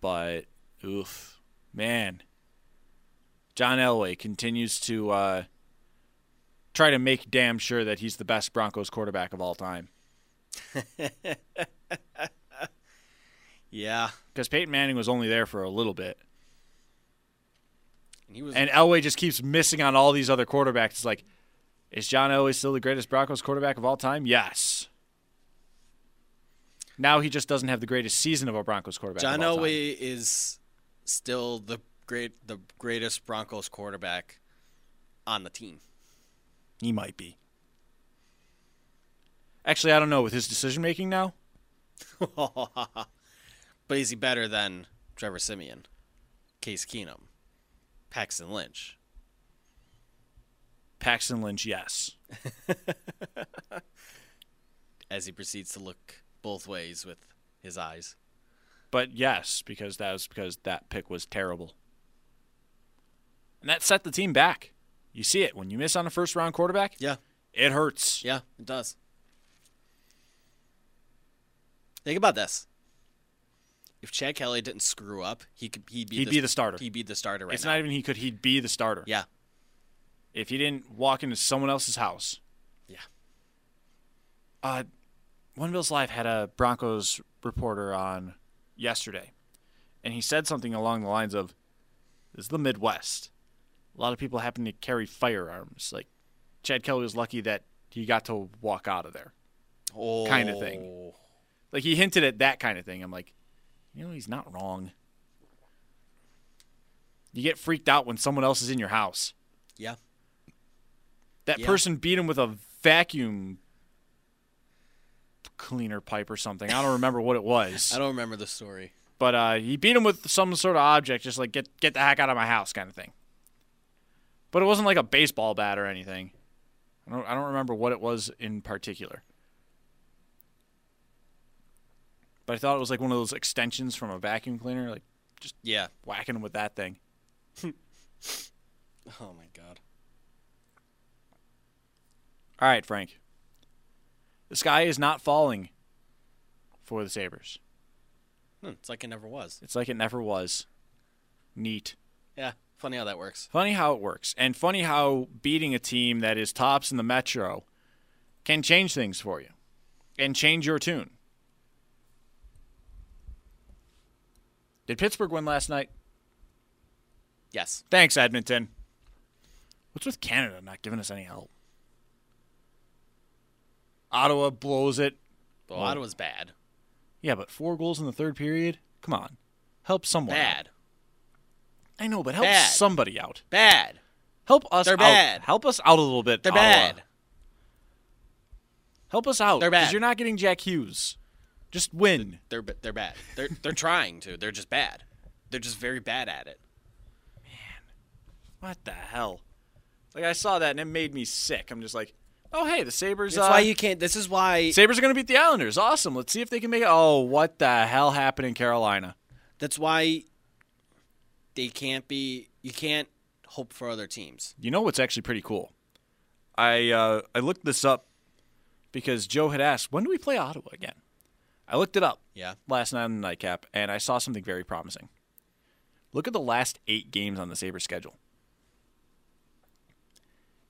[SPEAKER 1] But oof, man, John Elway continues to uh, try to make damn sure that he's the best Broncos quarterback of all time.
[SPEAKER 2] Yeah.
[SPEAKER 1] Because Peyton Manning was only there for a little bit.
[SPEAKER 2] And he was
[SPEAKER 1] And Elway just keeps missing on all these other quarterbacks. It's like, is John Elway still the greatest Broncos quarterback of all time? Yes. Now he just doesn't have the greatest season of a Broncos quarterback.
[SPEAKER 2] John
[SPEAKER 1] of all time.
[SPEAKER 2] Elway is still the great the greatest Broncos quarterback on the team.
[SPEAKER 1] He might be. Actually, I don't know with his decision making now.
[SPEAKER 2] But is he better than Trevor Siemian, Case Keenum, Paxton Lynch?
[SPEAKER 1] Paxton Lynch, yes.
[SPEAKER 2] As he proceeds to look both ways with his eyes.
[SPEAKER 1] But yes, because that was because that pick was terrible. And that set the team back. You see it when you miss on a first round quarterback,
[SPEAKER 2] Yeah,
[SPEAKER 1] it hurts.
[SPEAKER 2] yeah, it does. Think about this. If Chad Kelly didn't screw up, he could he'd be
[SPEAKER 1] He'd
[SPEAKER 2] the,
[SPEAKER 1] be the starter.
[SPEAKER 2] He'd be the starter right
[SPEAKER 1] it's
[SPEAKER 2] now.
[SPEAKER 1] not even he could he'd be the starter.
[SPEAKER 2] yeah,
[SPEAKER 1] If he didn't walk into someone else's house.
[SPEAKER 2] Yeah.
[SPEAKER 1] Uh One Bills Live had a Broncos reporter on yesterday. And he said something along the lines of This is the Midwest. A lot of people happen to carry firearms. Like Chad Kelly was lucky that he got to walk out of there.
[SPEAKER 2] oh,
[SPEAKER 1] kind of thing. Like he hinted at that kind of thing. I'm like, you know, he's not wrong. You get freaked out when someone else is in your house.
[SPEAKER 2] Yeah,
[SPEAKER 1] That
[SPEAKER 2] Yeah.
[SPEAKER 1] person beat him with a vacuum cleaner pipe or something. I don't remember what it was.
[SPEAKER 2] I don't remember the story.
[SPEAKER 1] But uh, he beat him with some sort of object, just like get get the heck out of my house kind of thing. But it wasn't like a baseball bat or anything. I don't I don't remember what it was in particular. But I thought it was like one of those extensions from a vacuum cleaner, like just
[SPEAKER 2] Yeah.
[SPEAKER 1] whacking him with that thing.
[SPEAKER 2] Oh my god.
[SPEAKER 1] All right, Frank. The sky is not falling for the Sabres.
[SPEAKER 2] Hmm, it's like it never was.
[SPEAKER 1] It's like it never was. Neat.
[SPEAKER 2] Yeah, funny how that works.
[SPEAKER 1] Funny how it works. And funny how beating a team that is tops in the Metro can change things for you and change your tune. Did Pittsburgh win last night?
[SPEAKER 2] Yes.
[SPEAKER 1] Thanks, Edmonton. What's with Canada not giving us any help? Ottawa blows it.
[SPEAKER 2] Well,
[SPEAKER 1] Well-
[SPEAKER 2] Ottawa's bad.
[SPEAKER 1] Yeah, but four goals in the third period? Come on. Help someone. out.
[SPEAKER 2] Bad.
[SPEAKER 1] I know, but help
[SPEAKER 2] Bad.
[SPEAKER 1] somebody out.
[SPEAKER 2] Bad.
[SPEAKER 1] Help us
[SPEAKER 2] They're
[SPEAKER 1] out.
[SPEAKER 2] bad.
[SPEAKER 1] Help us out a little bit.
[SPEAKER 2] They're
[SPEAKER 1] Ottawa.
[SPEAKER 2] bad.
[SPEAKER 1] Help us out.
[SPEAKER 2] They're bad.
[SPEAKER 1] Because you're not getting Jack Hughes. Just win.
[SPEAKER 2] They're they're bad. They're they're trying to. They're just bad. They're just very bad at it.
[SPEAKER 1] Man, what the hell? Like I saw that and it made me sick. I'm just like, oh hey, the Sabres.
[SPEAKER 2] That's
[SPEAKER 1] uh,
[SPEAKER 2] why you can't. This is why.
[SPEAKER 1] Sabres are gonna beat the Islanders. Awesome. Let's see if they can make it. Oh, what the hell happened in Carolina?
[SPEAKER 2] That's why they can't be. You can't hope for other teams.
[SPEAKER 1] You know what's actually pretty cool? I uh, I looked this up because Joe had asked when do we play Ottawa again. I looked it up
[SPEAKER 2] Yeah.
[SPEAKER 1] last night on the nightcap and I saw something very promising. Look at the last eight games on the Sabres schedule.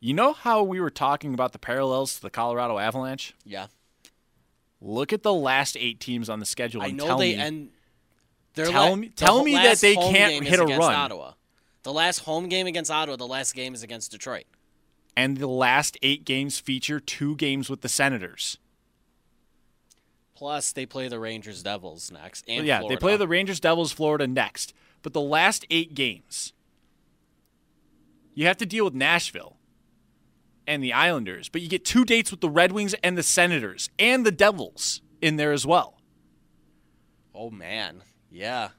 [SPEAKER 1] You know how we were talking about the parallels to the Colorado Avalanche?
[SPEAKER 2] Yeah.
[SPEAKER 1] Look at the last eight teams on the schedule.
[SPEAKER 2] I
[SPEAKER 1] and
[SPEAKER 2] know
[SPEAKER 1] tell
[SPEAKER 2] they
[SPEAKER 1] me,
[SPEAKER 2] end.
[SPEAKER 1] Tell
[SPEAKER 2] la-
[SPEAKER 1] me- tell me that they can't hit a run.
[SPEAKER 2] Ottawa. The last home game against Ottawa. The last game is against Detroit.
[SPEAKER 1] and the last eight games feature two games with the Senators.
[SPEAKER 2] Plus, they play the Rangers Devils next. And
[SPEAKER 1] yeah, they play the Rangers, Devils, Florida next. But the last eight games, you have to deal with Nashville and the Islanders, but you get two dates with the Red Wings and the Senators and the Devils in there as well.
[SPEAKER 2] Oh man. Yeah.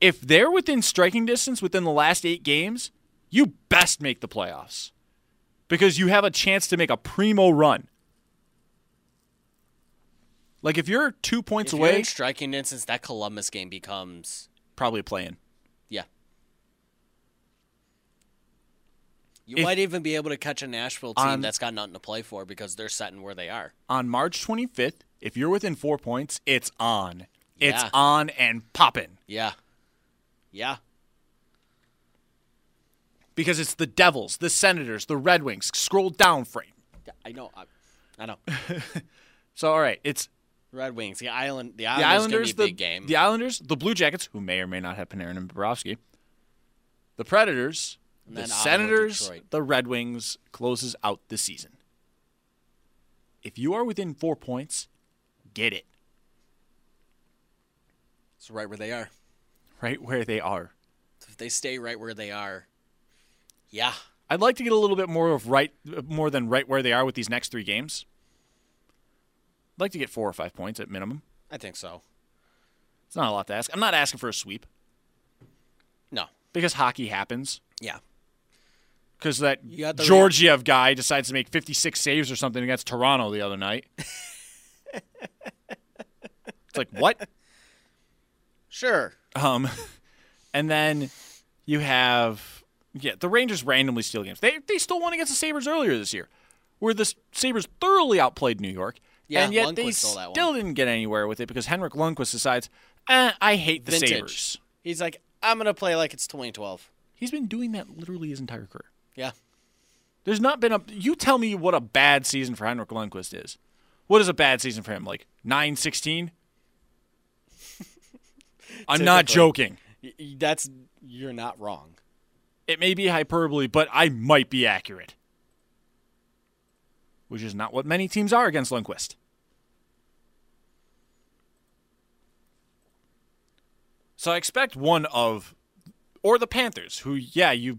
[SPEAKER 1] If they're within striking distance within the last eight games, you best make the playoffs because you have a chance to make a primo run. Like if you're two points
[SPEAKER 2] If you're
[SPEAKER 1] away,
[SPEAKER 2] in striking distance, that Columbus game becomes
[SPEAKER 1] probably playing.
[SPEAKER 2] yeah. You
[SPEAKER 1] If-
[SPEAKER 2] might even be able to catch a Nashville team
[SPEAKER 1] On-
[SPEAKER 2] that's got nothing to play for because they're setting where they are.
[SPEAKER 1] on March 25th, if you're within four points, it's on. It's
[SPEAKER 2] Yeah.
[SPEAKER 1] on and popping.
[SPEAKER 2] Yeah. Yeah.
[SPEAKER 1] because it's the Devils, the Senators, the Red Wings. Scroll down, frame.
[SPEAKER 2] Yeah, I know. I, I know.
[SPEAKER 1] So all right, it's
[SPEAKER 2] Red Wings. The island. The
[SPEAKER 1] the
[SPEAKER 2] Islanders,
[SPEAKER 1] Islanders,
[SPEAKER 2] be a
[SPEAKER 1] the,
[SPEAKER 2] big game.
[SPEAKER 1] the Islanders, the Blue Jackets, who may or may not have Panarin and Bobrovsky, the Predators, the
[SPEAKER 2] Ottawa,
[SPEAKER 1] Senators,
[SPEAKER 2] Detroit.
[SPEAKER 1] the Red Wings closes out the season. If you are within four points, get it
[SPEAKER 2] it's right where they are.
[SPEAKER 1] right where they are.
[SPEAKER 2] If they stay right where they are, yeah.
[SPEAKER 1] I'd like to get a little bit more of right, more than right where they are with these next three games. I'd like to get four or five points at minimum.
[SPEAKER 2] I think so.
[SPEAKER 1] It's not a lot to ask. I'm not asking for a sweep
[SPEAKER 2] No.
[SPEAKER 1] because hockey happens.
[SPEAKER 2] Yeah.
[SPEAKER 1] Because that Georgiev guy decides to make 56 saves or something against Toronto the other night. it's like what?
[SPEAKER 2] Sure.
[SPEAKER 1] Um, and then you have yeah the Rangers randomly steal games. They they still won against the Sabres earlier this year, where the Sabres thoroughly outplayed New York,
[SPEAKER 2] Yeah,
[SPEAKER 1] and yet they
[SPEAKER 2] that one.
[SPEAKER 1] still didn't get anywhere with it because Henrik Lundqvist decides, eh, I hate the
[SPEAKER 2] Vintage.
[SPEAKER 1] Sabres.
[SPEAKER 2] He's like, I'm gonna play like it's 2012.
[SPEAKER 1] He's been doing that literally his entire career.
[SPEAKER 2] Yeah.
[SPEAKER 1] There's not been a. You tell me what a bad season for Henrik Lundqvist is. What is a bad season for him? Like nine sixteen. I'm not joking.
[SPEAKER 2] That's you're not wrong.
[SPEAKER 1] It may be hyperbole, but I might be accurate. Which is not what many teams are against Lundqvist. So I expect one of, or the Panthers, who, yeah, you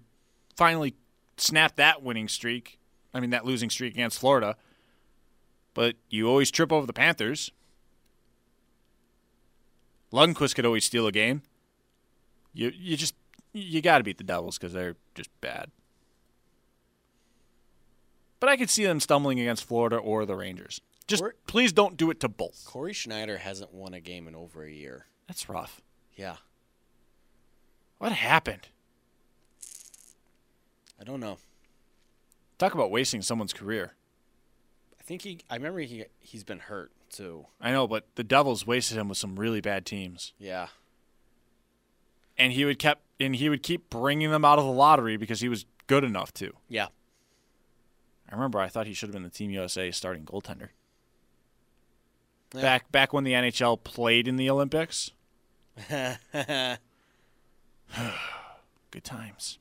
[SPEAKER 1] finally snapped that winning streak. I mean, that losing streak against Florida. But you always trip over the Panthers. Lundqvist could always steal a game. You you just you got to beat the Devils because they're just bad. But I could see them stumbling against Florida or the Rangers. Just please don't do it to both.
[SPEAKER 2] Cory Schneider hasn't won a game in over a year.
[SPEAKER 1] That's rough.
[SPEAKER 2] Yeah.
[SPEAKER 1] What happened?
[SPEAKER 2] I don't know.
[SPEAKER 1] Talk about wasting someone's career.
[SPEAKER 2] I think he. I remember he he's been hurt too.
[SPEAKER 1] I know, but the Devils wasted him with some really bad teams,
[SPEAKER 2] Yeah.
[SPEAKER 1] and he would kept and he would keep bringing them out of the lottery because he was good enough to.
[SPEAKER 2] Yeah.
[SPEAKER 1] I remember I thought he should have been the Team USA starting goaltender.
[SPEAKER 2] Yeah.
[SPEAKER 1] Back back when the NHL played in the Olympics. Good times.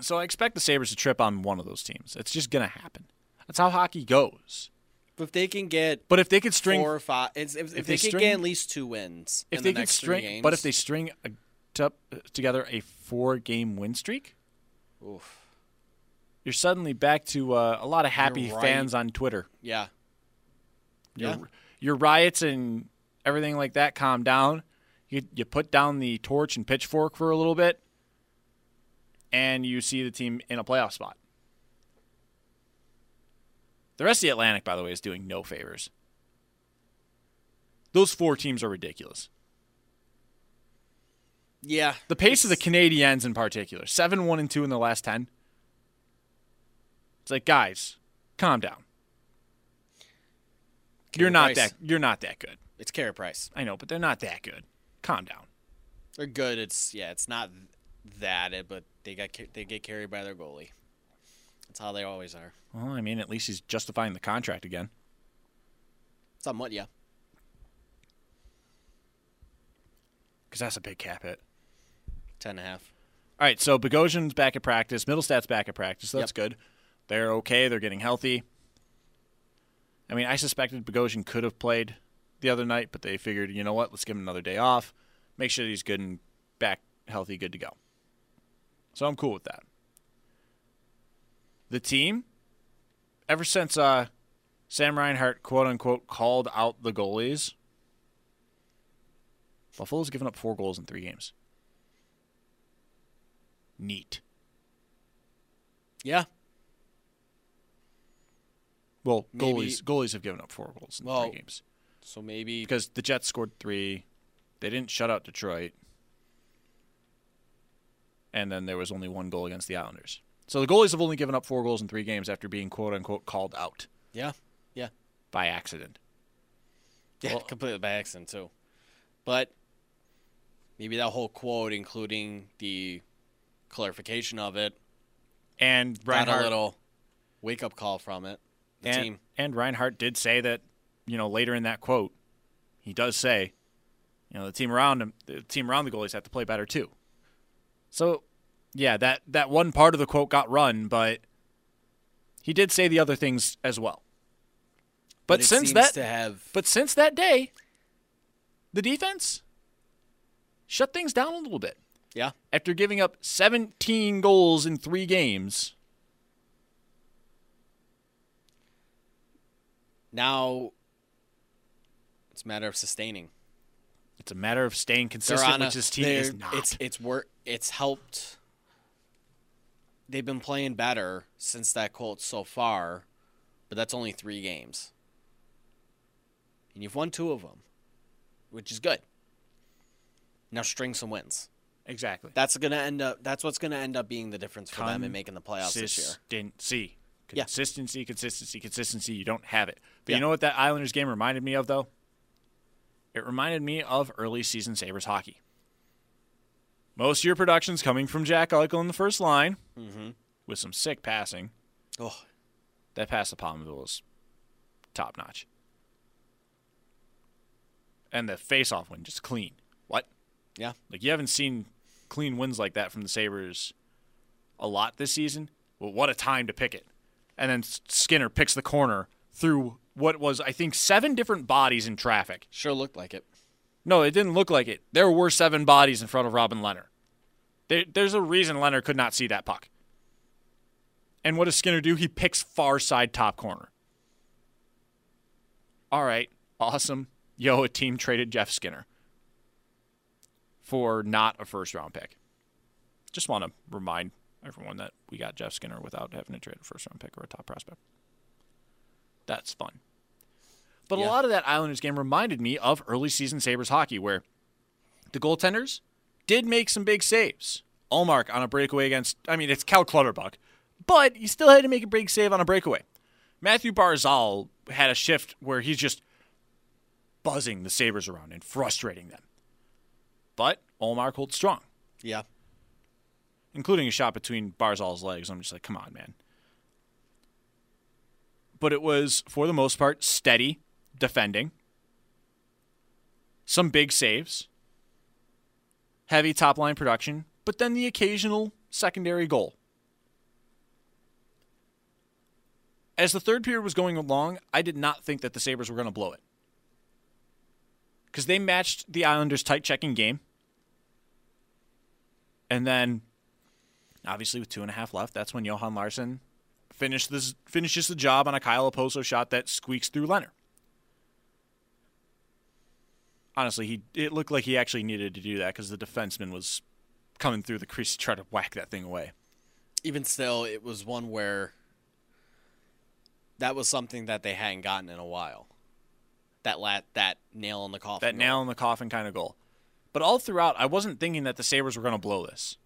[SPEAKER 1] So I expect the Sabres to trip on one of those teams. It's just going to happen. That's how hockey goes.
[SPEAKER 2] But if they can get
[SPEAKER 1] But if they could string
[SPEAKER 2] four or five, if, if,
[SPEAKER 1] if
[SPEAKER 2] they,
[SPEAKER 1] they
[SPEAKER 2] can
[SPEAKER 1] string-
[SPEAKER 2] get at least two wins,
[SPEAKER 1] if
[SPEAKER 2] in
[SPEAKER 1] they
[SPEAKER 2] the
[SPEAKER 1] could
[SPEAKER 2] next
[SPEAKER 1] string
[SPEAKER 2] games,
[SPEAKER 1] but if they string a, t- together a four-game win streak,
[SPEAKER 2] Oof.
[SPEAKER 1] You're suddenly back to uh, a lot of happy
[SPEAKER 2] right.
[SPEAKER 1] fans on Twitter.
[SPEAKER 2] yeah,
[SPEAKER 1] Your,
[SPEAKER 2] Yeah.
[SPEAKER 1] your riots and everything like that calm down. You you put down the torch and pitchfork for a little bit, and you see the team in a playoff spot. The rest of the Atlantic, by the way, is doing no favors. Those four teams are ridiculous.
[SPEAKER 2] yeah.
[SPEAKER 1] The pace of the Canadiens, in particular, seven one and two in the last ten. It's like, guys, calm down. You're not
[SPEAKER 2] Price.
[SPEAKER 1] that. You're not that good.
[SPEAKER 2] It's Carey Price.
[SPEAKER 1] I know, but they're not that good. Calm down.
[SPEAKER 2] They're good. It's yeah. It's not that, eh, but they got they get carried by their goalie. That's how they always are.
[SPEAKER 1] Well, I mean, at least he's justifying the contract again.
[SPEAKER 2] Somewhat, yeah.
[SPEAKER 1] Because that's a big cap hit.
[SPEAKER 2] Ten and a half.
[SPEAKER 1] All right, so Bogosian's back at practice. Mittelstadt's back at practice. So that's
[SPEAKER 2] Yep.
[SPEAKER 1] good. They're okay. They're getting healthy. I mean, I suspected Bogosian could have played the other night, but they figured, you know what? Let's give him another day off. Make sure he's good and back healthy, good to go. So I'm cool with that. The team, ever since uh, Sam Reinhart, quote unquote, called out the goalies, Buffalo's given up four goals in three games. Neat.
[SPEAKER 2] Yeah.
[SPEAKER 1] Well,
[SPEAKER 2] Maybe-
[SPEAKER 1] goalies goalies have given up four goals in
[SPEAKER 2] Well,
[SPEAKER 1] three games
[SPEAKER 2] So maybe
[SPEAKER 1] because the Jets scored three. They didn't shut out Detroit, and then there was only one goal against the Islanders. So the goalies have only given up four goals in three games after being quote unquote called out
[SPEAKER 2] yeah, yeah,
[SPEAKER 1] by accident.
[SPEAKER 2] yeah,
[SPEAKER 1] Well-
[SPEAKER 2] completely by accident too. But maybe that whole quote, including the clarification of it.
[SPEAKER 1] And
[SPEAKER 2] Got a little wake up call from it. The
[SPEAKER 1] and,
[SPEAKER 2] team.
[SPEAKER 1] and Reinhart did say that, you know, later in that quote, he does say, you know, the team around him, the team around the goalies have to play better too. So, yeah, that that one part of the quote got run, but he did say the other things as well. But,
[SPEAKER 2] it
[SPEAKER 1] since that,
[SPEAKER 2] to have
[SPEAKER 1] but since that day, the defense shut things down a little bit
[SPEAKER 2] yeah,
[SPEAKER 1] after giving up 17 goals in three games.
[SPEAKER 2] Now it's a matter of sustaining.
[SPEAKER 1] It's a matter of staying consistent,
[SPEAKER 2] a-
[SPEAKER 1] which this team is not.
[SPEAKER 2] It's it's work. It's helped. They've been playing better since that quote so far, but that's only three games, and you've won two of them, which is good. Now string some wins.
[SPEAKER 1] exactly.
[SPEAKER 2] That's gonna end up. That's what's gonna end up being the difference for them in making the playoffs this year.
[SPEAKER 1] Consistency.
[SPEAKER 2] Yeah.
[SPEAKER 1] Consistency, consistency, consistency. You don't have it. But
[SPEAKER 2] Yeah.
[SPEAKER 1] you know what that Islanders game reminded me of, though? It reminded me of early season Sabres hockey. Most of your production's coming from Jack Eichel in the first line
[SPEAKER 2] Mm-hmm.
[SPEAKER 1] with some sick passing.
[SPEAKER 2] Oh,
[SPEAKER 1] That pass to Pominville was top notch. And the face-off win just clean. What?
[SPEAKER 2] yeah.
[SPEAKER 1] Like you haven't seen clean wins like that from the Sabres a lot this season. Well, what a time to pick it. And then Skinner picks the corner through what was I think seven different bodies in traffic.
[SPEAKER 2] Sure looked like it.
[SPEAKER 1] No, it didn't look like it. There were seven bodies in front of Robin Lehner. There, there's a reason Leonard could not see that puck. And what does Skinner do? He picks far side top corner. All right, awesome. Yo, a team traded Jeff Skinner for not a first round pick. Just want to remind everyone that we got Jeff Skinner without having to trade a first round pick or a top prospect. That's fun. But a lot of that Islanders game reminded me of early season Sabres hockey, where the goaltenders did make some big saves. Ullmark on a breakaway against, I mean, it's Cal Clutterbuck, but he still had to make a big save on a breakaway. Mathew Barzal had a shift where he's just buzzing the Sabres around and frustrating them. But Ullmark holds strong,
[SPEAKER 2] Yeah.
[SPEAKER 1] Including a shot between Barzal's legs. I'm just like, come on, man. But it was, for the most part, steady defending, some big saves, heavy top line production, but then the occasional secondary goal. As the third period was going along, I did not think that the Sabres were going to blow it. Because they matched the Islanders' tight checking game. And then, obviously, with two and a half left, that's when Johan Larsson finished this, finishes the job on a Kyle Okposo shot that squeaks through Lehner. Honestly, he it looked like he actually needed to do that because the defenseman was coming through the crease to try to whack that thing away.
[SPEAKER 2] Even still, it was one where that was something that they hadn't gotten in a while. That lat that nail in the coffin.
[SPEAKER 1] That
[SPEAKER 2] goal.
[SPEAKER 1] nail in the coffin kind of goal. But all throughout, I wasn't thinking that the Sabres were going to blow this.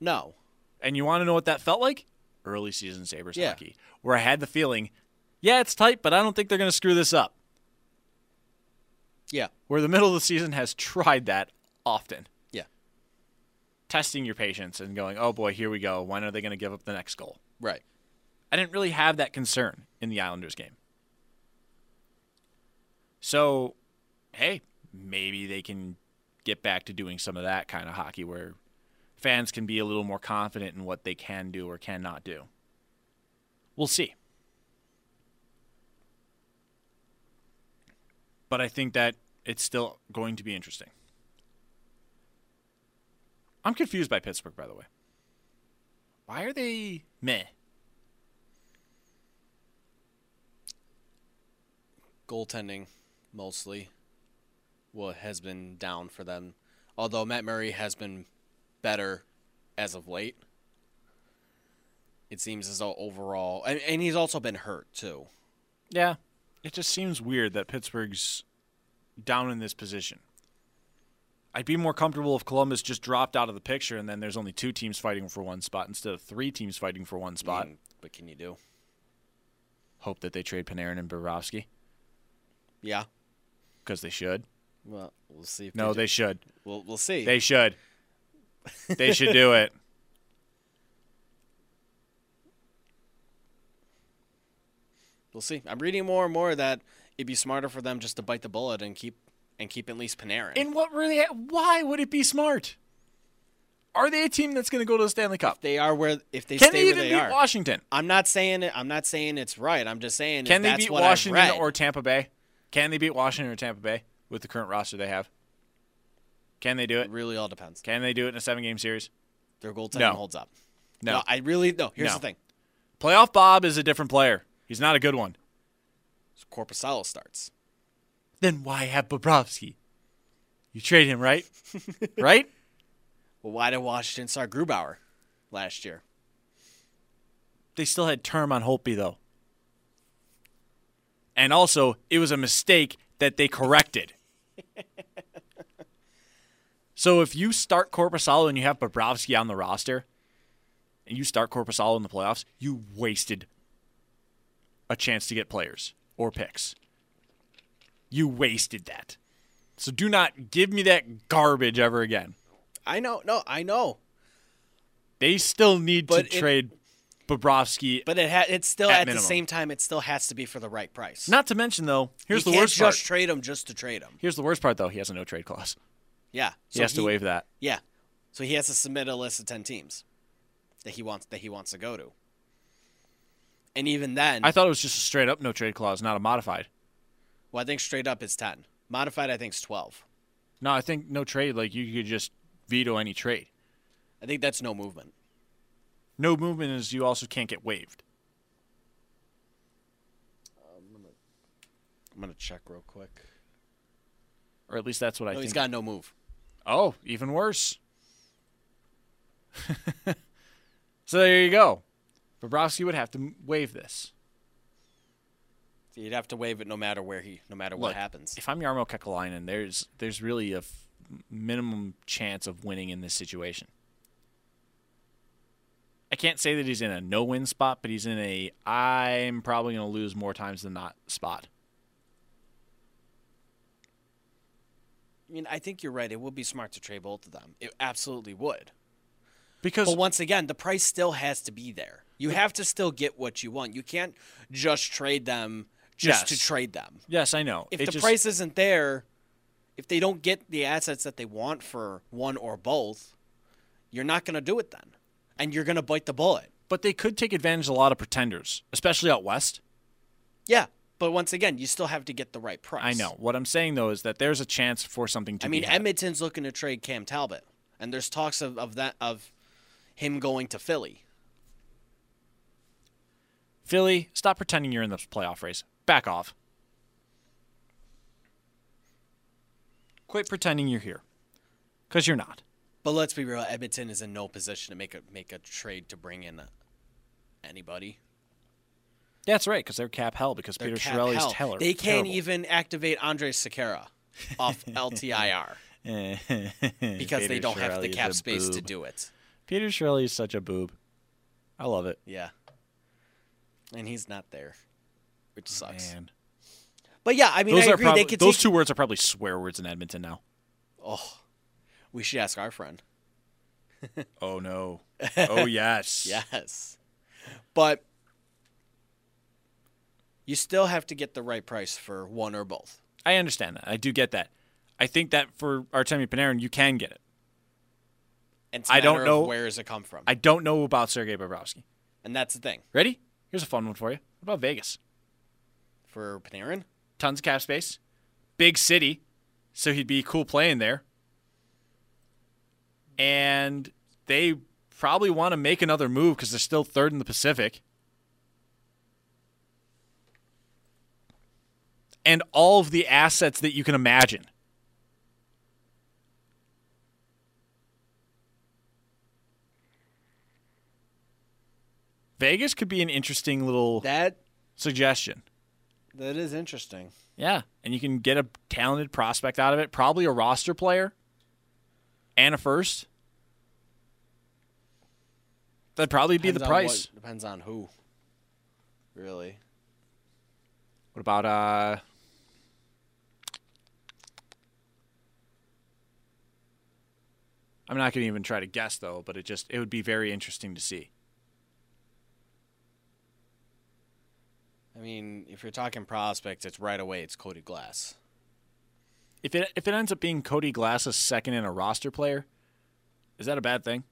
[SPEAKER 2] No.
[SPEAKER 1] And you want to know what that felt like? Early season Sabres
[SPEAKER 2] Yeah.
[SPEAKER 1] hockey, where I had the feeling, yeah, it's tight, but I don't think they're going to screw this up.
[SPEAKER 2] Yeah.
[SPEAKER 1] Where the middle of the season has tried that often.
[SPEAKER 2] Yeah.
[SPEAKER 1] Testing your patience and going, oh boy, here we go. When are they going to give up the next goal?
[SPEAKER 2] Right.
[SPEAKER 1] I didn't really have that concern in the Islanders game. So, hey, maybe they can get back to doing some of that kind of hockey where fans can be a little more confident in what they can do or cannot do. We'll see. But I think that it's still going to be interesting. I'm confused by Pittsburgh, by the way. Why are they meh?
[SPEAKER 2] Goaltending, mostly, what has been down for them. Although Matt Murray has been better as of late. It seems as though overall, and, and he's also been hurt too.
[SPEAKER 1] Yeah. It just seems weird that Pittsburgh's down in this position. I'd be more comfortable if Columbus just dropped out of the picture and then there's only two teams fighting for one spot instead of three teams fighting for one spot.
[SPEAKER 2] Mm, what can you do?
[SPEAKER 1] Hope that they trade Panarin and Bobrovsky
[SPEAKER 2] Yeah.
[SPEAKER 1] because they should.
[SPEAKER 2] Well, we'll see. If
[SPEAKER 1] No,
[SPEAKER 2] they,
[SPEAKER 1] they should.
[SPEAKER 2] do. We'll we'll see.
[SPEAKER 1] They should. They should do it.
[SPEAKER 2] We'll see. I'm reading more and more that it'd be smarter for them just to bite the bullet and keep and keep at least Panarin.
[SPEAKER 1] And what really? Why would it be smart? Are they a team that's going to go to the Stanley Cup?
[SPEAKER 2] they are where if they
[SPEAKER 1] Can
[SPEAKER 2] stay
[SPEAKER 1] they
[SPEAKER 2] where
[SPEAKER 1] even
[SPEAKER 2] they
[SPEAKER 1] beat
[SPEAKER 2] are.
[SPEAKER 1] Washington?
[SPEAKER 2] I'm not saying it. I'm not saying it's right. I'm just saying
[SPEAKER 1] Can they
[SPEAKER 2] that's
[SPEAKER 1] beat
[SPEAKER 2] what
[SPEAKER 1] Washington or Tampa Bay? Can they beat Washington or Tampa Bay with the current roster they have? Can they do
[SPEAKER 2] It
[SPEAKER 1] it?
[SPEAKER 2] really all depends.
[SPEAKER 1] Can they do it in a seven-game series?
[SPEAKER 2] Their goaltending
[SPEAKER 1] No.
[SPEAKER 2] holds up.
[SPEAKER 1] No.
[SPEAKER 2] I really no. Here's
[SPEAKER 1] No.
[SPEAKER 2] the thing.
[SPEAKER 1] Playoff Bob is a different player. He's not a good one.
[SPEAKER 2] So Korpisalo starts.
[SPEAKER 1] Then why have Bobrovsky? You trade him, right? right?
[SPEAKER 2] Well, why did Washington start Grubauer last year?
[SPEAKER 1] They still had term on Holtby though. And also, it was a mistake that they corrected. so if you start Korpisalo and you have Bobrovsky on the roster, and you start Korpisalo in the playoffs, you wasted a chance to get players or picks. You wasted that. So do not give me that garbage ever again.
[SPEAKER 2] I know. No, I know.
[SPEAKER 1] They still need
[SPEAKER 2] But
[SPEAKER 1] to
[SPEAKER 2] it-
[SPEAKER 1] trade Bobrovsky.
[SPEAKER 2] But it ha- it's still
[SPEAKER 1] At
[SPEAKER 2] at, the same time. It still has to be for the right price.
[SPEAKER 1] Not to mention though, here's
[SPEAKER 2] you
[SPEAKER 1] the worst part.
[SPEAKER 2] just trade him just to trade him.
[SPEAKER 1] Here's the worst part, though. He has a no trade clause.
[SPEAKER 2] Yeah.
[SPEAKER 1] He
[SPEAKER 2] So
[SPEAKER 1] has to waive that.
[SPEAKER 2] Yeah. So he has to submit a list of ten teams that he wants that he wants to go to. And even then,
[SPEAKER 1] I thought it was just a straight up no trade clause, not a modified.
[SPEAKER 2] well, I think straight up is ten. Modified, I think is twelve.
[SPEAKER 1] No, I think no trade. Like you could just veto any trade.
[SPEAKER 2] I think that's no movement.
[SPEAKER 1] No movement is you also can't get waived.
[SPEAKER 2] Um, I'm gonna check real quick.
[SPEAKER 1] Or at least that's what I
[SPEAKER 2] No,
[SPEAKER 1] think.
[SPEAKER 2] he's got no move.
[SPEAKER 1] Oh, even worse. so there you go. Bobrovsky would have to waive this.
[SPEAKER 2] You'd have to waive it no matter where he, no matter what
[SPEAKER 1] Look,
[SPEAKER 2] happens.
[SPEAKER 1] If I'm Jarmo Kekalainen, there's there's really a f- minimum chance of winning in this situation. I can't say that he's in a no-win spot, but he's in a I'm probably going to lose more times than not spot.
[SPEAKER 2] I mean, I think you're right. It would be smart to trade both of them. It absolutely would.
[SPEAKER 1] Because
[SPEAKER 2] But once again, the price still has to be there. You have to still get what you want. You can't just trade them just to trade them.
[SPEAKER 1] yes, I know.
[SPEAKER 2] If
[SPEAKER 1] It
[SPEAKER 2] the
[SPEAKER 1] just-
[SPEAKER 2] price isn't there, if they don't get the assets that they want for one or both, you're not going to do it then. And you're going to bite the bullet.
[SPEAKER 1] but they could take advantage of a lot of pretenders, especially out west.
[SPEAKER 2] Yeah. But once again, you still have to get the right price.
[SPEAKER 1] I know. What I'm saying though is that there's a chance for something to
[SPEAKER 2] I mean,
[SPEAKER 1] be had.
[SPEAKER 2] Edmonton's looking to trade Cam Talbot, and there's talks of, of that of him going to Philly.
[SPEAKER 1] Philly, stop pretending you're in the playoff race. Back off. Quit pretending you're here. Because you're not.
[SPEAKER 2] But let's be real, Edmonton is in no position to make a make a trade to bring in anybody.
[SPEAKER 1] That's right, because they're cap hell because
[SPEAKER 2] They're
[SPEAKER 1] Peter
[SPEAKER 2] cap
[SPEAKER 1] Chiarelli's
[SPEAKER 2] hell.
[SPEAKER 1] teller.
[SPEAKER 2] They can't
[SPEAKER 1] terrible.
[SPEAKER 2] even activate Andrej Sekera off LTIR because they
[SPEAKER 1] Peter
[SPEAKER 2] don't have the
[SPEAKER 1] Chiarelli is
[SPEAKER 2] cap
[SPEAKER 1] a
[SPEAKER 2] space to
[SPEAKER 1] boob.
[SPEAKER 2] do it.
[SPEAKER 1] Peter Chiarelli is such a boob. I love it.
[SPEAKER 2] Yeah. And he's not there, which oh, sucks.
[SPEAKER 1] Man.
[SPEAKER 2] But yeah, I mean,
[SPEAKER 1] Those
[SPEAKER 2] I
[SPEAKER 1] are
[SPEAKER 2] agree.
[SPEAKER 1] probably
[SPEAKER 2] they could
[SPEAKER 1] those
[SPEAKER 2] take,
[SPEAKER 1] two words are probably swear words in Edmonton now.
[SPEAKER 2] Oh, we should ask our friend.
[SPEAKER 1] Oh no. Oh yes.
[SPEAKER 2] Yes. But you still have to get the right price for one or both.
[SPEAKER 1] I understand that. I do get that. I think that for Artemi Panarin, you can get it.
[SPEAKER 2] And
[SPEAKER 1] I don't know-
[SPEAKER 2] where does it come from.
[SPEAKER 1] I don't know about Sergei Bobrovsky.
[SPEAKER 2] and that's the thing.
[SPEAKER 1] Ready? Here's a fun one for you. What about Vegas?
[SPEAKER 2] For Panarin,
[SPEAKER 1] Tons of cap space, big city, so he'd be cool playing there. And they probably want to make another move because they're still third in the Pacific. And all of the assets that you can imagine. Vegas could be an interesting little
[SPEAKER 2] that
[SPEAKER 1] suggestion.
[SPEAKER 2] that is interesting.
[SPEAKER 1] Yeah, and you can get a talented prospect out of it, probably a roster player and a first. That'd probably be the price.
[SPEAKER 2] what- depends on who. Really.
[SPEAKER 1] What about uh I'm not going to even try to guess though, but it just it would be very interesting to see.
[SPEAKER 2] I mean, if you're talking prospects, it's right away. It's Cody Glass.
[SPEAKER 1] If it if it ends up being Cody Glass Glass's second in a roster player, is that a bad thing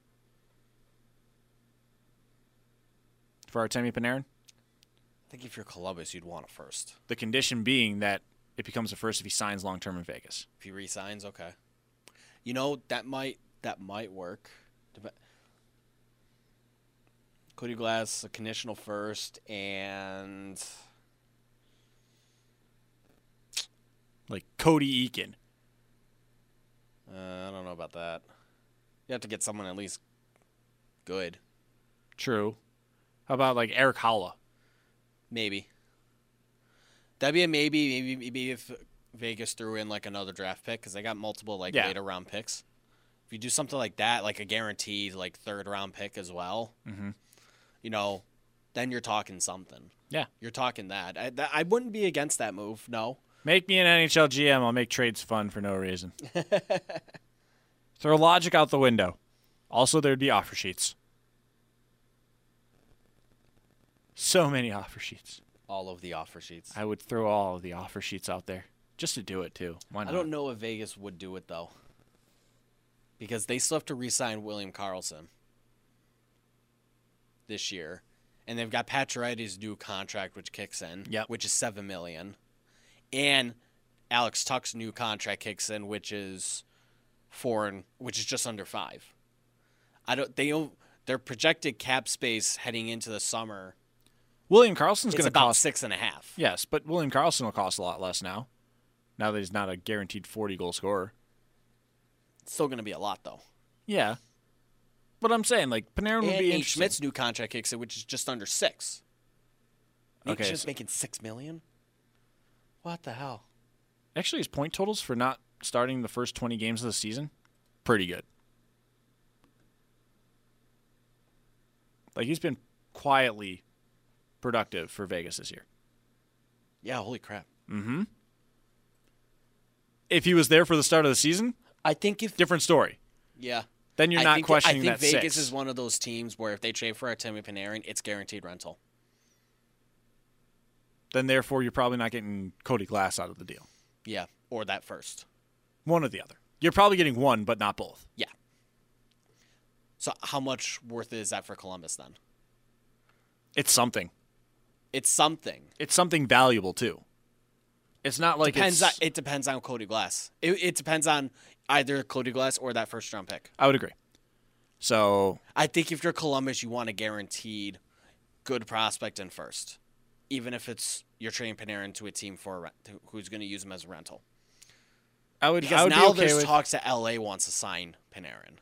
[SPEAKER 1] for Artemi Panarin?
[SPEAKER 2] I think if you're Columbus, you'd want a first.
[SPEAKER 1] The condition being that it becomes a first if he signs long term in Vegas.
[SPEAKER 2] If he resigns, okay. You know that might that might work. Dep- Cody Glass, a conditional first, and
[SPEAKER 1] Like Cody Eakin.
[SPEAKER 2] uh, I don't know about that. You have to get someone at least good,
[SPEAKER 1] True. How about like Erik Haula?
[SPEAKER 2] maybe. That'd be a maybe. Maybe maybe if Vegas threw in like another draft pick because they got multiple like
[SPEAKER 1] Yeah.
[SPEAKER 2] later round picks. If you do something like that, like a guaranteed like third round pick as well,
[SPEAKER 1] Mhm.
[SPEAKER 2] you know, then you're talking something.
[SPEAKER 1] Yeah.
[SPEAKER 2] You're talking that. I, that. I wouldn't be against that move. No.
[SPEAKER 1] Make me an NHL GM. I'll make trades fun for no reason. Throw logic out the window. Also, there'd be offer sheets. So many offer sheets.
[SPEAKER 2] All of the offer sheets.
[SPEAKER 1] I would throw all of the offer sheets out there just to do it too. Why not?
[SPEAKER 2] I don't know if Vegas would do it though, because they still have to re-sign William Karlsson this year, and they've got Pacioretty's new contract, which kicks in,
[SPEAKER 1] Yep.
[SPEAKER 2] which is seven million, and Alex Tuch's new contract kicks in, which is four, and which is just under five. I don't. They don't. Their projected cap space heading into the summer
[SPEAKER 1] William Karlsson's
[SPEAKER 2] is
[SPEAKER 1] going to
[SPEAKER 2] about
[SPEAKER 1] cost.
[SPEAKER 2] six and a half.
[SPEAKER 1] Yes, but William Karlsson will cost a lot less now. Now that he's not a guaranteed 40 goal scorer.
[SPEAKER 2] It's still going to be a lot though.
[SPEAKER 1] Yeah. But I'm saying, like, Panarin would
[SPEAKER 2] And
[SPEAKER 1] be
[SPEAKER 2] Nate
[SPEAKER 1] interesting.
[SPEAKER 2] Schmidt's new contract kicks in, which is just under six. Nate
[SPEAKER 1] Okay,
[SPEAKER 2] Schmidt's
[SPEAKER 1] so-
[SPEAKER 2] making six million. What the hell?
[SPEAKER 1] Actually, his point totals for not starting the first 20 games of the season, pretty good. Like, he's been quietly productive for Vegas this year.
[SPEAKER 2] Yeah, holy crap!
[SPEAKER 1] Mm-hmm. If he was there for the start of the season,
[SPEAKER 2] I think if
[SPEAKER 1] different story.
[SPEAKER 2] yeah,
[SPEAKER 1] Then you're
[SPEAKER 2] I
[SPEAKER 1] not
[SPEAKER 2] think,
[SPEAKER 1] questioning that.
[SPEAKER 2] I think
[SPEAKER 1] that
[SPEAKER 2] Vegas
[SPEAKER 1] six.
[SPEAKER 2] is one of those teams where if they trade for Artemi Panarin, it's guaranteed rental.
[SPEAKER 1] then therefore you're probably not getting Cody Glass out of the deal.
[SPEAKER 2] Yeah, or that first.
[SPEAKER 1] One or the other. You're probably getting one, but not both.
[SPEAKER 2] Yeah. So how much worth is that for Columbus then?
[SPEAKER 1] It's something.
[SPEAKER 2] It's something.
[SPEAKER 1] It's something valuable too. It's not like
[SPEAKER 2] depends. On, it depends on Cody Glass. It, it depends on either Cody Glass or that first round pick.
[SPEAKER 1] I would agree. So
[SPEAKER 2] I think if you're Columbus, you want a guaranteed good prospect in first, even if it's you're trading Panarin to a team for a rent, who's going to use him as a rental.
[SPEAKER 1] I would.
[SPEAKER 2] Because
[SPEAKER 1] I would
[SPEAKER 2] now
[SPEAKER 1] okay
[SPEAKER 2] there's
[SPEAKER 1] with.
[SPEAKER 2] talks that LA wants to sign Panarin,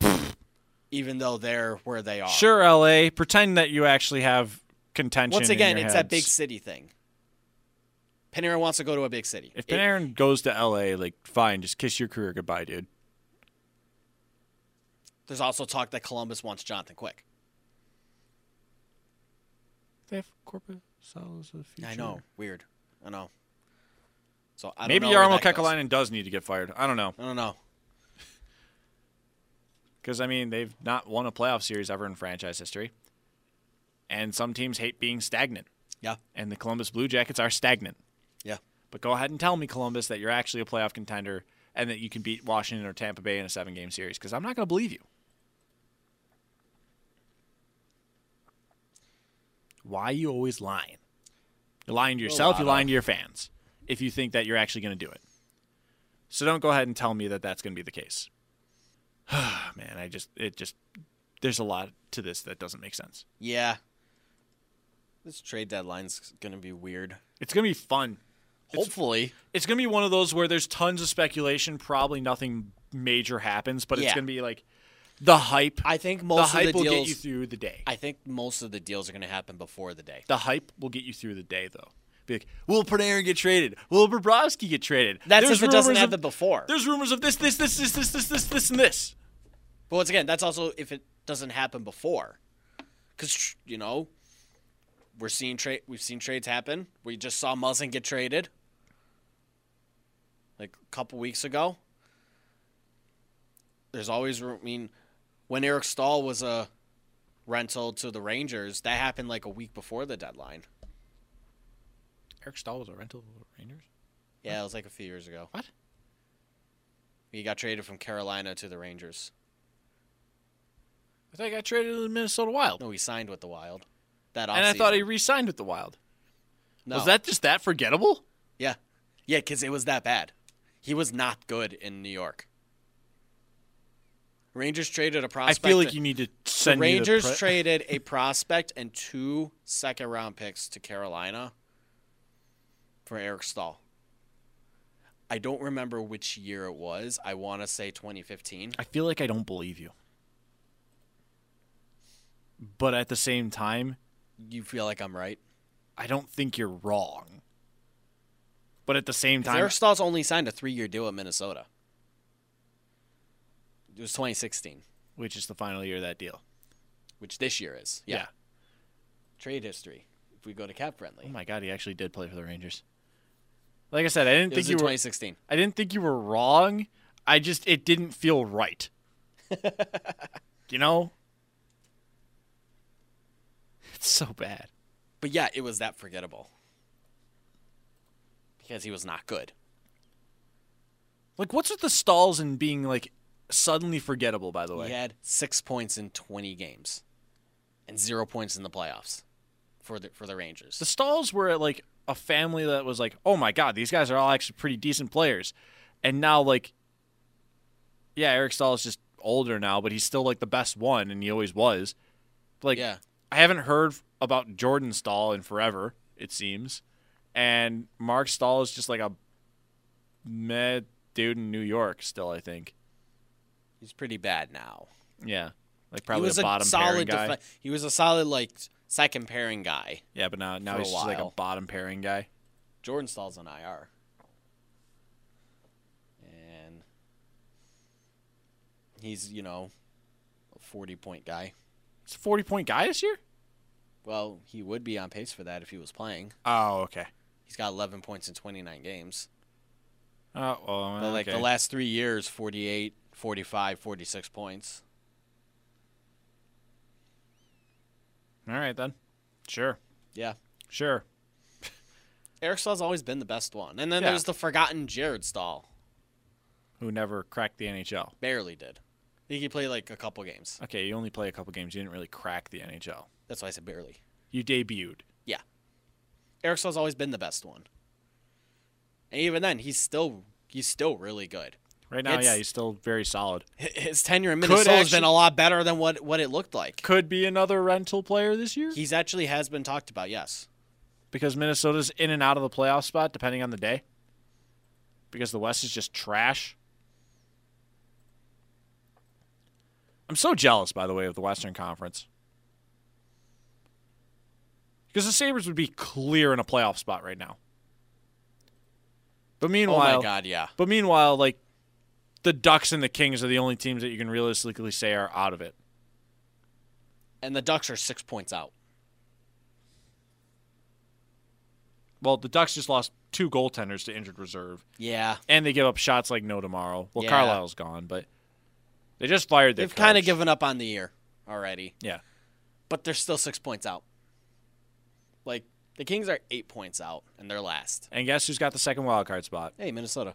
[SPEAKER 2] even though they're where they are.
[SPEAKER 1] Sure, LA. Pretend that you actually have contention.
[SPEAKER 2] Once
[SPEAKER 1] in
[SPEAKER 2] again, it's that big city thing. Panarin wants to go to a big city.
[SPEAKER 1] If
[SPEAKER 2] It-
[SPEAKER 1] goes to LA, like fine, just kiss your career goodbye, dude.
[SPEAKER 2] there's also talk that Columbus wants Jonathan Quick.
[SPEAKER 1] They have corporate sales of the future.
[SPEAKER 2] I know, weird. I know. So I don't
[SPEAKER 1] Maybe
[SPEAKER 2] know where Jarmo.
[SPEAKER 1] Kekalainen does need to get fired. I don't know
[SPEAKER 2] I don't know.
[SPEAKER 1] because I mean they've not won a playoff series ever in franchise history, and some teams hate being stagnant,
[SPEAKER 2] Yeah,
[SPEAKER 1] and the Columbus Blue Jackets are stagnant. But go ahead and tell me, Columbus, that you're actually a playoff contender and that you can beat Washington or Tampa Bay in a seven game series because I'm not going to believe you. Why are you always lying? You're lying to yourself, you're lying to your fans if you think that you're actually going to do it. So don't go ahead and tell me that that's going to be the case. Man, I just, it just, there's a lot to this that doesn't make sense.
[SPEAKER 2] Yeah. This trade deadline's going to be weird.
[SPEAKER 1] It's going to be fun.
[SPEAKER 2] Hopefully.
[SPEAKER 1] it's gonna be one of those where there's tons of speculation. Probably nothing major happens, but it's gonna be like the hype.
[SPEAKER 2] I think
[SPEAKER 1] the
[SPEAKER 2] most
[SPEAKER 1] hype
[SPEAKER 2] of the
[SPEAKER 1] will
[SPEAKER 2] deals
[SPEAKER 1] get you through the day.
[SPEAKER 2] I think most of the deals are going to happen before the day.
[SPEAKER 1] the hype will get you through the day, though. Be like, will Panarin get traded? Will Bobrovsky get traded?
[SPEAKER 2] That's
[SPEAKER 1] There's
[SPEAKER 2] if it doesn't
[SPEAKER 1] rumors
[SPEAKER 2] happen
[SPEAKER 1] of-
[SPEAKER 2] before.
[SPEAKER 1] There's rumors of this, this, this, this, this, this, this, this, and this.
[SPEAKER 2] But once again, that's also if it doesn't happen before, because you know we're seeing trade. We've seen trades happen. We just saw Muzzin get traded like a couple weeks ago. there's always. I mean, when Eric Staal was a rental to the Rangers, that happened like a week before the deadline.
[SPEAKER 1] Eric Staal was a rental to the Rangers.
[SPEAKER 2] Yeah, it was like a few years ago.
[SPEAKER 1] What?
[SPEAKER 2] He got traded from Carolina to the Rangers.
[SPEAKER 1] I thought he got traded to the Minnesota Wild.
[SPEAKER 2] No, he signed with the Wild. That
[SPEAKER 1] and I thought he re-signed with the Wild.
[SPEAKER 2] no.
[SPEAKER 1] Was that just that forgettable?
[SPEAKER 2] Yeah, yeah, because it was that bad. He was not good in New York. Rangers traded a prospect.
[SPEAKER 1] I feel like you need to
[SPEAKER 2] the
[SPEAKER 1] send me
[SPEAKER 2] Rangers
[SPEAKER 1] pre-
[SPEAKER 2] traded a prospect and two second round picks to Carolina for Eric Staal. I don't remember which year it was. I want to say 2015.
[SPEAKER 1] I feel like I don't believe you. But at the same time,
[SPEAKER 2] You feel like I'm right?
[SPEAKER 1] I don't think you're wrong. But at the same time,
[SPEAKER 2] Eric Staal's only signed a three year deal with Minnesota. It was 2016,
[SPEAKER 1] which is the final year of that deal.
[SPEAKER 2] which this year is.
[SPEAKER 1] Yeah.
[SPEAKER 2] Trade history. If we go to cap friendly.
[SPEAKER 1] Oh my god, he actually did play for the Rangers. Like I said, I didn't
[SPEAKER 2] it
[SPEAKER 1] think you were
[SPEAKER 2] 2016.
[SPEAKER 1] I didn't think you were wrong. I just it didn't feel right. you know? It's so bad.
[SPEAKER 2] But yeah, it was that forgettable. Because he was not good.
[SPEAKER 1] Like what's with the Staals and being like suddenly forgettable by the way?
[SPEAKER 2] He had six points in 20 games and zero points in the playoffs for the for the Rangers.
[SPEAKER 1] The Staals were like a family that was like, oh my god, these guys are all actually pretty decent players, and now like, yeah, Eric Staal is just older now, but he's still like the best one, and he always was. Like,
[SPEAKER 2] yeah,
[SPEAKER 1] I haven't heard about Jordan Staal in forever, it seems, and Marc Staal is just like a meh dude in New York still. I think,
[SPEAKER 2] he's pretty bad now.
[SPEAKER 1] yeah, like
[SPEAKER 2] he
[SPEAKER 1] probably
[SPEAKER 2] was
[SPEAKER 1] a bottom pairing
[SPEAKER 2] solid
[SPEAKER 1] guy.
[SPEAKER 2] defe- he was a solid like second pairing guy.
[SPEAKER 1] yeah, but now now he's just like a bottom pairing guy.
[SPEAKER 2] Jordan Staal's on IR. And he's, you know, a 40 point guy.
[SPEAKER 1] It's a forty point guy this year.
[SPEAKER 2] Well, he would be on pace for that if he was playing.
[SPEAKER 1] Oh, okay.
[SPEAKER 2] He's got 11 points in 29 games.
[SPEAKER 1] Oh, well,
[SPEAKER 2] But like
[SPEAKER 1] okay.
[SPEAKER 2] the last three years 48, 45, 46 points.
[SPEAKER 1] All right then. Sure.
[SPEAKER 2] Yeah.
[SPEAKER 1] Sure.
[SPEAKER 2] Eric Staal's always been the best one. And then
[SPEAKER 1] Yeah.
[SPEAKER 2] there's the forgotten Jared Staal.
[SPEAKER 1] Who never cracked the NHL.
[SPEAKER 2] Barely did. He could play like a couple games.
[SPEAKER 1] Okay, you only play a couple games. You didn't really crack the NHL.
[SPEAKER 2] That's why I said barely.
[SPEAKER 1] You debuted.
[SPEAKER 2] Eric Staal's always been the best one. And even then, he's still he's still really good.
[SPEAKER 1] Right now,
[SPEAKER 2] It's-
[SPEAKER 1] yeah, he's still very solid.
[SPEAKER 2] His tenure in Minnesota has been a lot better than what, what it looked like.
[SPEAKER 1] Could be another rental player this year
[SPEAKER 2] He's actually has been talked about, yes.
[SPEAKER 1] because Minnesota's in and out of the playoff spot depending on the day. Because the West is just trash. I'm so jealous, by the way, of the Western Conference. Because the Sabres would be clear in a playoff spot right now. But meanwhile, Oh
[SPEAKER 2] my god, yeah.
[SPEAKER 1] But meanwhile, like the Ducks and the Kings are the only teams that you can realistically say are out of it.
[SPEAKER 2] And the Ducks are six points out.
[SPEAKER 1] Well, the Ducks just lost two goaltenders to injured reserve,
[SPEAKER 2] Yeah.
[SPEAKER 1] and they give up shots like no tomorrow. Well,
[SPEAKER 2] Yeah.
[SPEAKER 1] Carlisle's gone, but they just fired their
[SPEAKER 2] They've kind of given up on the year already.
[SPEAKER 1] Yeah,
[SPEAKER 2] But they're still six points out. Like the Kings are eight points out and they're last.
[SPEAKER 1] and guess who's got the second wild card spot?
[SPEAKER 2] Hey, Minnesota.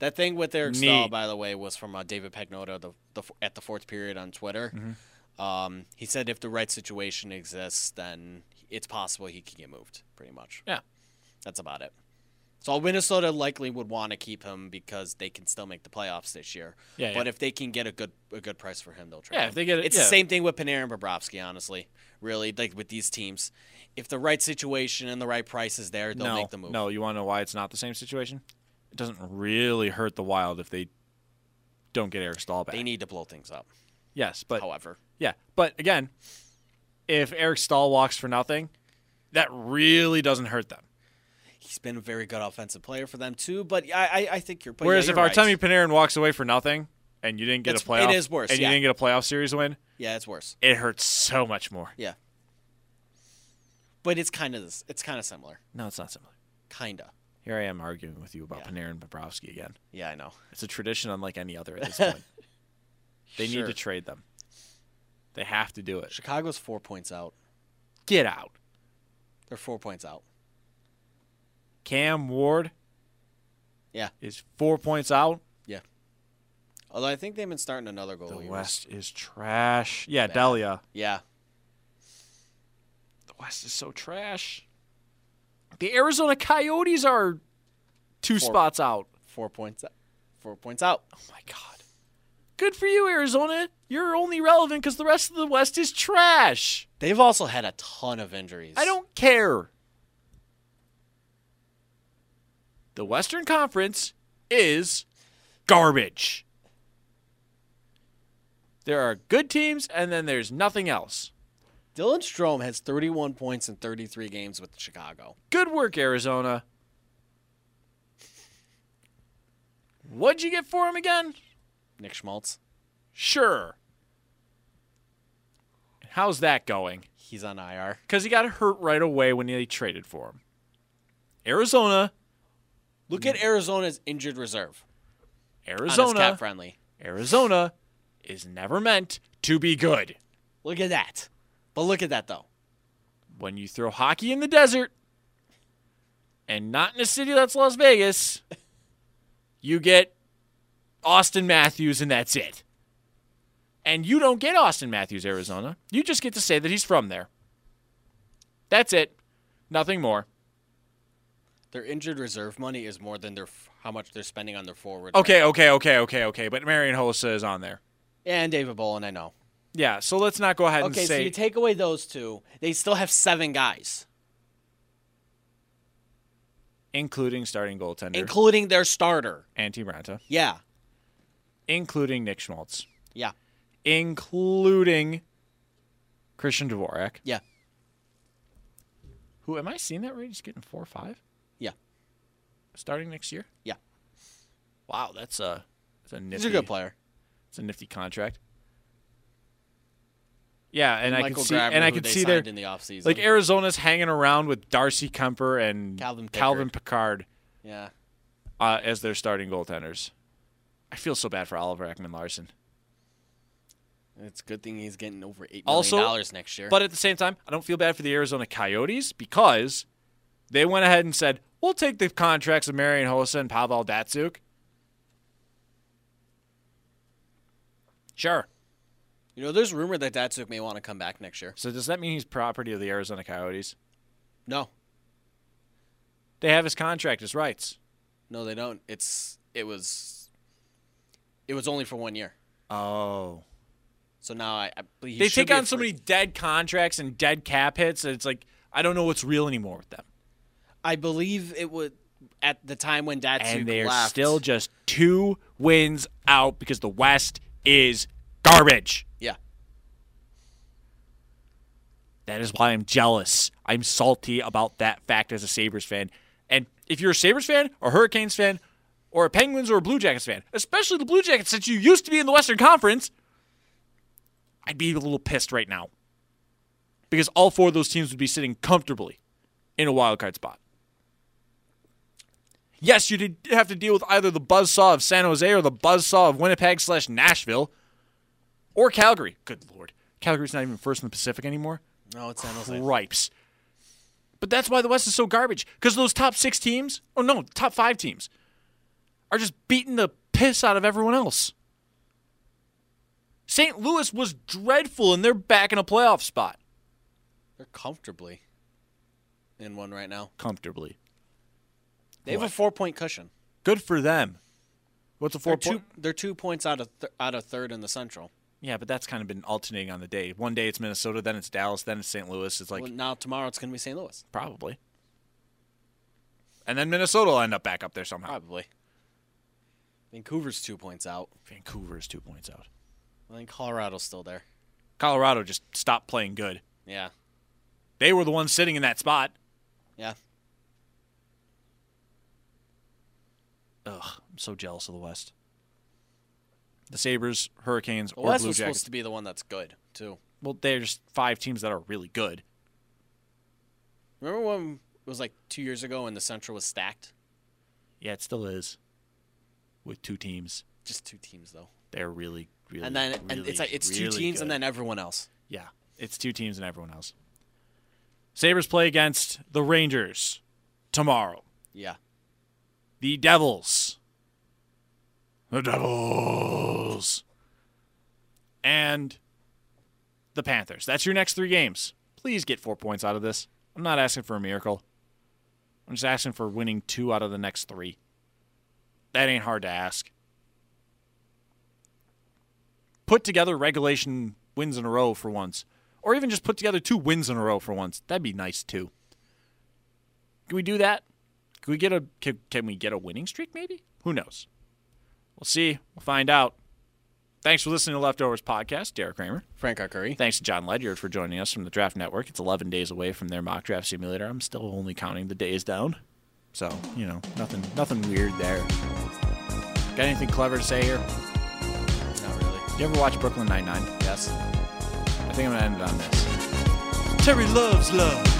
[SPEAKER 2] That thing with Eric
[SPEAKER 1] Staal,
[SPEAKER 2] by the way, was from uh, David Pagnotta the, the, at the fourth period on Twitter.
[SPEAKER 1] Mm-hmm.
[SPEAKER 2] Um, he said if the right situation exists, then it's possible he can get moved, pretty much.
[SPEAKER 1] Yeah.
[SPEAKER 2] That's about it. So Minnesota likely would want to keep him because they can still make the playoffs this year.
[SPEAKER 1] Yeah,
[SPEAKER 2] But
[SPEAKER 1] yeah.
[SPEAKER 2] if they can get a good a good price for him, they'll trade
[SPEAKER 1] Yeah,
[SPEAKER 2] him.
[SPEAKER 1] if they get it-
[SPEAKER 2] It's
[SPEAKER 1] yeah.
[SPEAKER 2] the same thing with Panarin and Bobrovsky, honestly. Really, like with these teams. If the right situation and the right price is there, they'll
[SPEAKER 1] no,
[SPEAKER 2] make the move.
[SPEAKER 1] no. You want to know why it's not the same situation? It doesn't really hurt the Wild if they don't get Eric Staal back.
[SPEAKER 2] They need to blow things up.
[SPEAKER 1] yes, but
[SPEAKER 2] However,
[SPEAKER 1] Yeah, but again, if Eric Staal walks for nothing, that really doesn't hurt them.
[SPEAKER 2] he's been a very good offensive player for them too. But I, I, I think you're.
[SPEAKER 1] Whereas
[SPEAKER 2] yeah,
[SPEAKER 1] if
[SPEAKER 2] you're
[SPEAKER 1] Artemi
[SPEAKER 2] right.
[SPEAKER 1] Panarin walks away for nothing and you didn't get
[SPEAKER 2] It's-
[SPEAKER 1] a playoff,
[SPEAKER 2] it is worse,
[SPEAKER 1] and
[SPEAKER 2] yeah.
[SPEAKER 1] you didn't get a playoff series win,
[SPEAKER 2] yeah, it's worse.
[SPEAKER 1] it hurts so much more.
[SPEAKER 2] Yeah, but it's kind of this. It's kind of similar.
[SPEAKER 1] No, it's not similar.
[SPEAKER 2] Kinda.
[SPEAKER 1] Here I am arguing with you about
[SPEAKER 2] Yeah.
[SPEAKER 1] Panarin and Bobrovsky again.
[SPEAKER 2] Yeah, I know.
[SPEAKER 1] It's a tradition unlike any other at this point. They
[SPEAKER 2] Sure.
[SPEAKER 1] need to trade them. They have to do it.
[SPEAKER 2] Chicago's four points out.
[SPEAKER 1] Get out.
[SPEAKER 2] They're four points out.
[SPEAKER 1] Cam Ward
[SPEAKER 2] Yeah.
[SPEAKER 1] is four points out.
[SPEAKER 2] Although I think they've been starting another goal.
[SPEAKER 1] The West is trash. Yeah,
[SPEAKER 2] Bad.
[SPEAKER 1] Delia.
[SPEAKER 2] Yeah.
[SPEAKER 1] The West is so trash. The Arizona Coyotes are two
[SPEAKER 2] Four.
[SPEAKER 1] spots out.
[SPEAKER 2] Four points out. Four points out.
[SPEAKER 1] Oh my god. Good for you, Arizona. You're only relevant because the rest of the West is trash.
[SPEAKER 2] They've also had a ton of injuries.
[SPEAKER 1] I don't care. The Western Conference is garbage. There are good teams, and then there's nothing else.
[SPEAKER 2] Dylan Strome has 31 points in 33 games with Chicago.
[SPEAKER 1] Good work, Arizona. What'd you get for him again?
[SPEAKER 2] Nick Schmaltz,
[SPEAKER 1] Sure. How's that going?
[SPEAKER 2] he's on IR.
[SPEAKER 1] Because he got hurt right away when they traded for him. Arizona,
[SPEAKER 2] Look at Arizona's injured reserve.
[SPEAKER 1] Arizona,
[SPEAKER 2] cap friendly.
[SPEAKER 1] Arizona is never meant to be good.
[SPEAKER 2] Look at that. But look at that though.
[SPEAKER 1] When you throw hockey in the desert and not in a city that's Las Vegas, you get Auston Matthews and that's it. And you don't get Auston Matthews, Arizona. You just get to say that he's from there. That's it. Nothing more.
[SPEAKER 2] Their injured reserve money is more than their how much they're spending on their forward.
[SPEAKER 1] Okay, okay, okay, okay, okay. But Marian Hossa is on there.
[SPEAKER 2] And David Bolland, I know.
[SPEAKER 1] Yeah, so let's not go ahead and say.
[SPEAKER 2] Okay, so you take away those two, they still have seven guys,
[SPEAKER 1] including starting goaltender
[SPEAKER 2] including their starter.
[SPEAKER 1] Antti Raanta,
[SPEAKER 2] Yeah,
[SPEAKER 1] including Nick Schmaltz,
[SPEAKER 2] yeah,
[SPEAKER 1] including Christian Dvorak.
[SPEAKER 2] yeah,
[SPEAKER 1] Who am I seeing that right? He's getting four or five
[SPEAKER 2] yeah.
[SPEAKER 1] starting next year.
[SPEAKER 2] Yeah.
[SPEAKER 1] Wow, that's a that's a nifty.
[SPEAKER 2] He's a good player.
[SPEAKER 1] It's a nifty contract. Yeah, and I
[SPEAKER 2] Michael
[SPEAKER 1] can see
[SPEAKER 2] Grabner,
[SPEAKER 1] and I can see there
[SPEAKER 2] signed in the offseason.
[SPEAKER 1] like Arizona's hanging around with Darcy Kuemper and
[SPEAKER 2] Calvin
[SPEAKER 1] Calvin Pickard
[SPEAKER 2] yeah,
[SPEAKER 1] uh, as their starting goaltenders. I feel so bad for Oliver Ekman Larsson.
[SPEAKER 2] it's a good thing he's getting over eight million dollars next year.
[SPEAKER 1] But at the same time, I don't feel bad for the Arizona Coyotes because they went ahead and said, we'll take the contracts of Marian Hossa and Pavel Datsyuk. Sure.
[SPEAKER 2] you know, there's rumor that Datsyuk may want to come back next year.
[SPEAKER 1] So does that mean he's property of the Arizona Coyotes?
[SPEAKER 2] No,
[SPEAKER 1] They have his contract, his rights.
[SPEAKER 2] no, they don't. It's it was it was only for one year.
[SPEAKER 1] Oh.
[SPEAKER 2] So now I, I
[SPEAKER 1] They take on so many dead contracts and dead cap hits, it's like, I don't know what's real anymore with them.
[SPEAKER 2] I believe it would at the time when Datsyuk
[SPEAKER 1] and they're
[SPEAKER 2] left.
[SPEAKER 1] still just two wins out because the West is garbage.
[SPEAKER 2] yeah.
[SPEAKER 1] That is why I'm jealous. I'm salty about that fact as a Sabres fan. And if you're a Sabres fan, or Hurricanes fan, or a Penguins or a Blue Jackets fan, especially the Blue Jackets, since you used to be in the Western Conference, I'd be a little pissed right now. Because all four of those teams would be sitting comfortably in a wild card spot. Yes, you did have to deal with either the buzzsaw of San Jose or the buzzsaw of Winnipeg slash Nashville or Calgary. Good lord. Calgary's not even first in the Pacific anymore.
[SPEAKER 2] No, it's San Jose.
[SPEAKER 1] Cripes. But that's why the West is so garbage. Because those top six teams, or no, top five teams, are just beating the piss out of everyone else. St. Louis was dreadful, and they're back in a playoff spot.
[SPEAKER 2] They're comfortably in one right now.
[SPEAKER 1] Comfortably.
[SPEAKER 2] They have a four point cushion.
[SPEAKER 1] Good for them. What's a
[SPEAKER 2] They're
[SPEAKER 1] four
[SPEAKER 2] two,
[SPEAKER 1] point?
[SPEAKER 2] they're two points out of th- out of third in the Central.
[SPEAKER 1] Yeah, but that's kind of been alternating on the day. One day it's Minnesota, then it's Dallas, then it's St. Louis. It's like
[SPEAKER 2] well, now tomorrow it's going to be St. Louis.
[SPEAKER 1] probably. And then Minnesota will end up back up there somehow.
[SPEAKER 2] Probably. Vancouver's two points out.
[SPEAKER 1] Vancouver is two points out.
[SPEAKER 2] I think Colorado's still there.
[SPEAKER 1] Colorado just stopped playing good.
[SPEAKER 2] Yeah.
[SPEAKER 1] They were the ones sitting in that spot.
[SPEAKER 2] Yeah.
[SPEAKER 1] Ugh, I'm so jealous of the West. The Sabres, Hurricanes,
[SPEAKER 2] The
[SPEAKER 1] or
[SPEAKER 2] West
[SPEAKER 1] Blue
[SPEAKER 2] was
[SPEAKER 1] Jackets.
[SPEAKER 2] supposed to be the one that's good too.
[SPEAKER 1] Well, there's five teams that are really good.
[SPEAKER 2] Remember when it was like two years ago when the Central was stacked?
[SPEAKER 1] Yeah, it still is. With two teams,
[SPEAKER 2] Just two teams though.
[SPEAKER 1] they're really, really,
[SPEAKER 2] and then and
[SPEAKER 1] really,
[SPEAKER 2] it's like it's two
[SPEAKER 1] really
[SPEAKER 2] teams and then everyone else.
[SPEAKER 1] Yeah, it's two teams and everyone else. Sabres play against the Rangers tomorrow.
[SPEAKER 2] Yeah.
[SPEAKER 1] The Devils. The Devils. And the Panthers. That's your next three games. Please get four points out of this. I'm not asking for a miracle. I'm just asking for winning two out of the next three. That ain't hard to ask. Put together regulation wins in a row for once. Or even just put together two wins in a row for once. That'd be nice too. Can we do that? Can we get a can, can we get a winning streak maybe? Who knows? We'll see. We'll find out. Thanks for listening to Leftovers Podcast, Derek Kramer.
[SPEAKER 2] Frank Curry.
[SPEAKER 1] Thanks to Jon Ledyard for joining us from the Draft Network. It's 11 days away from their mock draft simulator. I'm still only counting the days down. So, you know, nothing nothing weird there. Got anything clever to say here?
[SPEAKER 2] Not really.
[SPEAKER 1] You ever watch Brooklyn Nine-Nine?
[SPEAKER 2] Yes.
[SPEAKER 1] I think I'm going to end it on this. Terry loves love.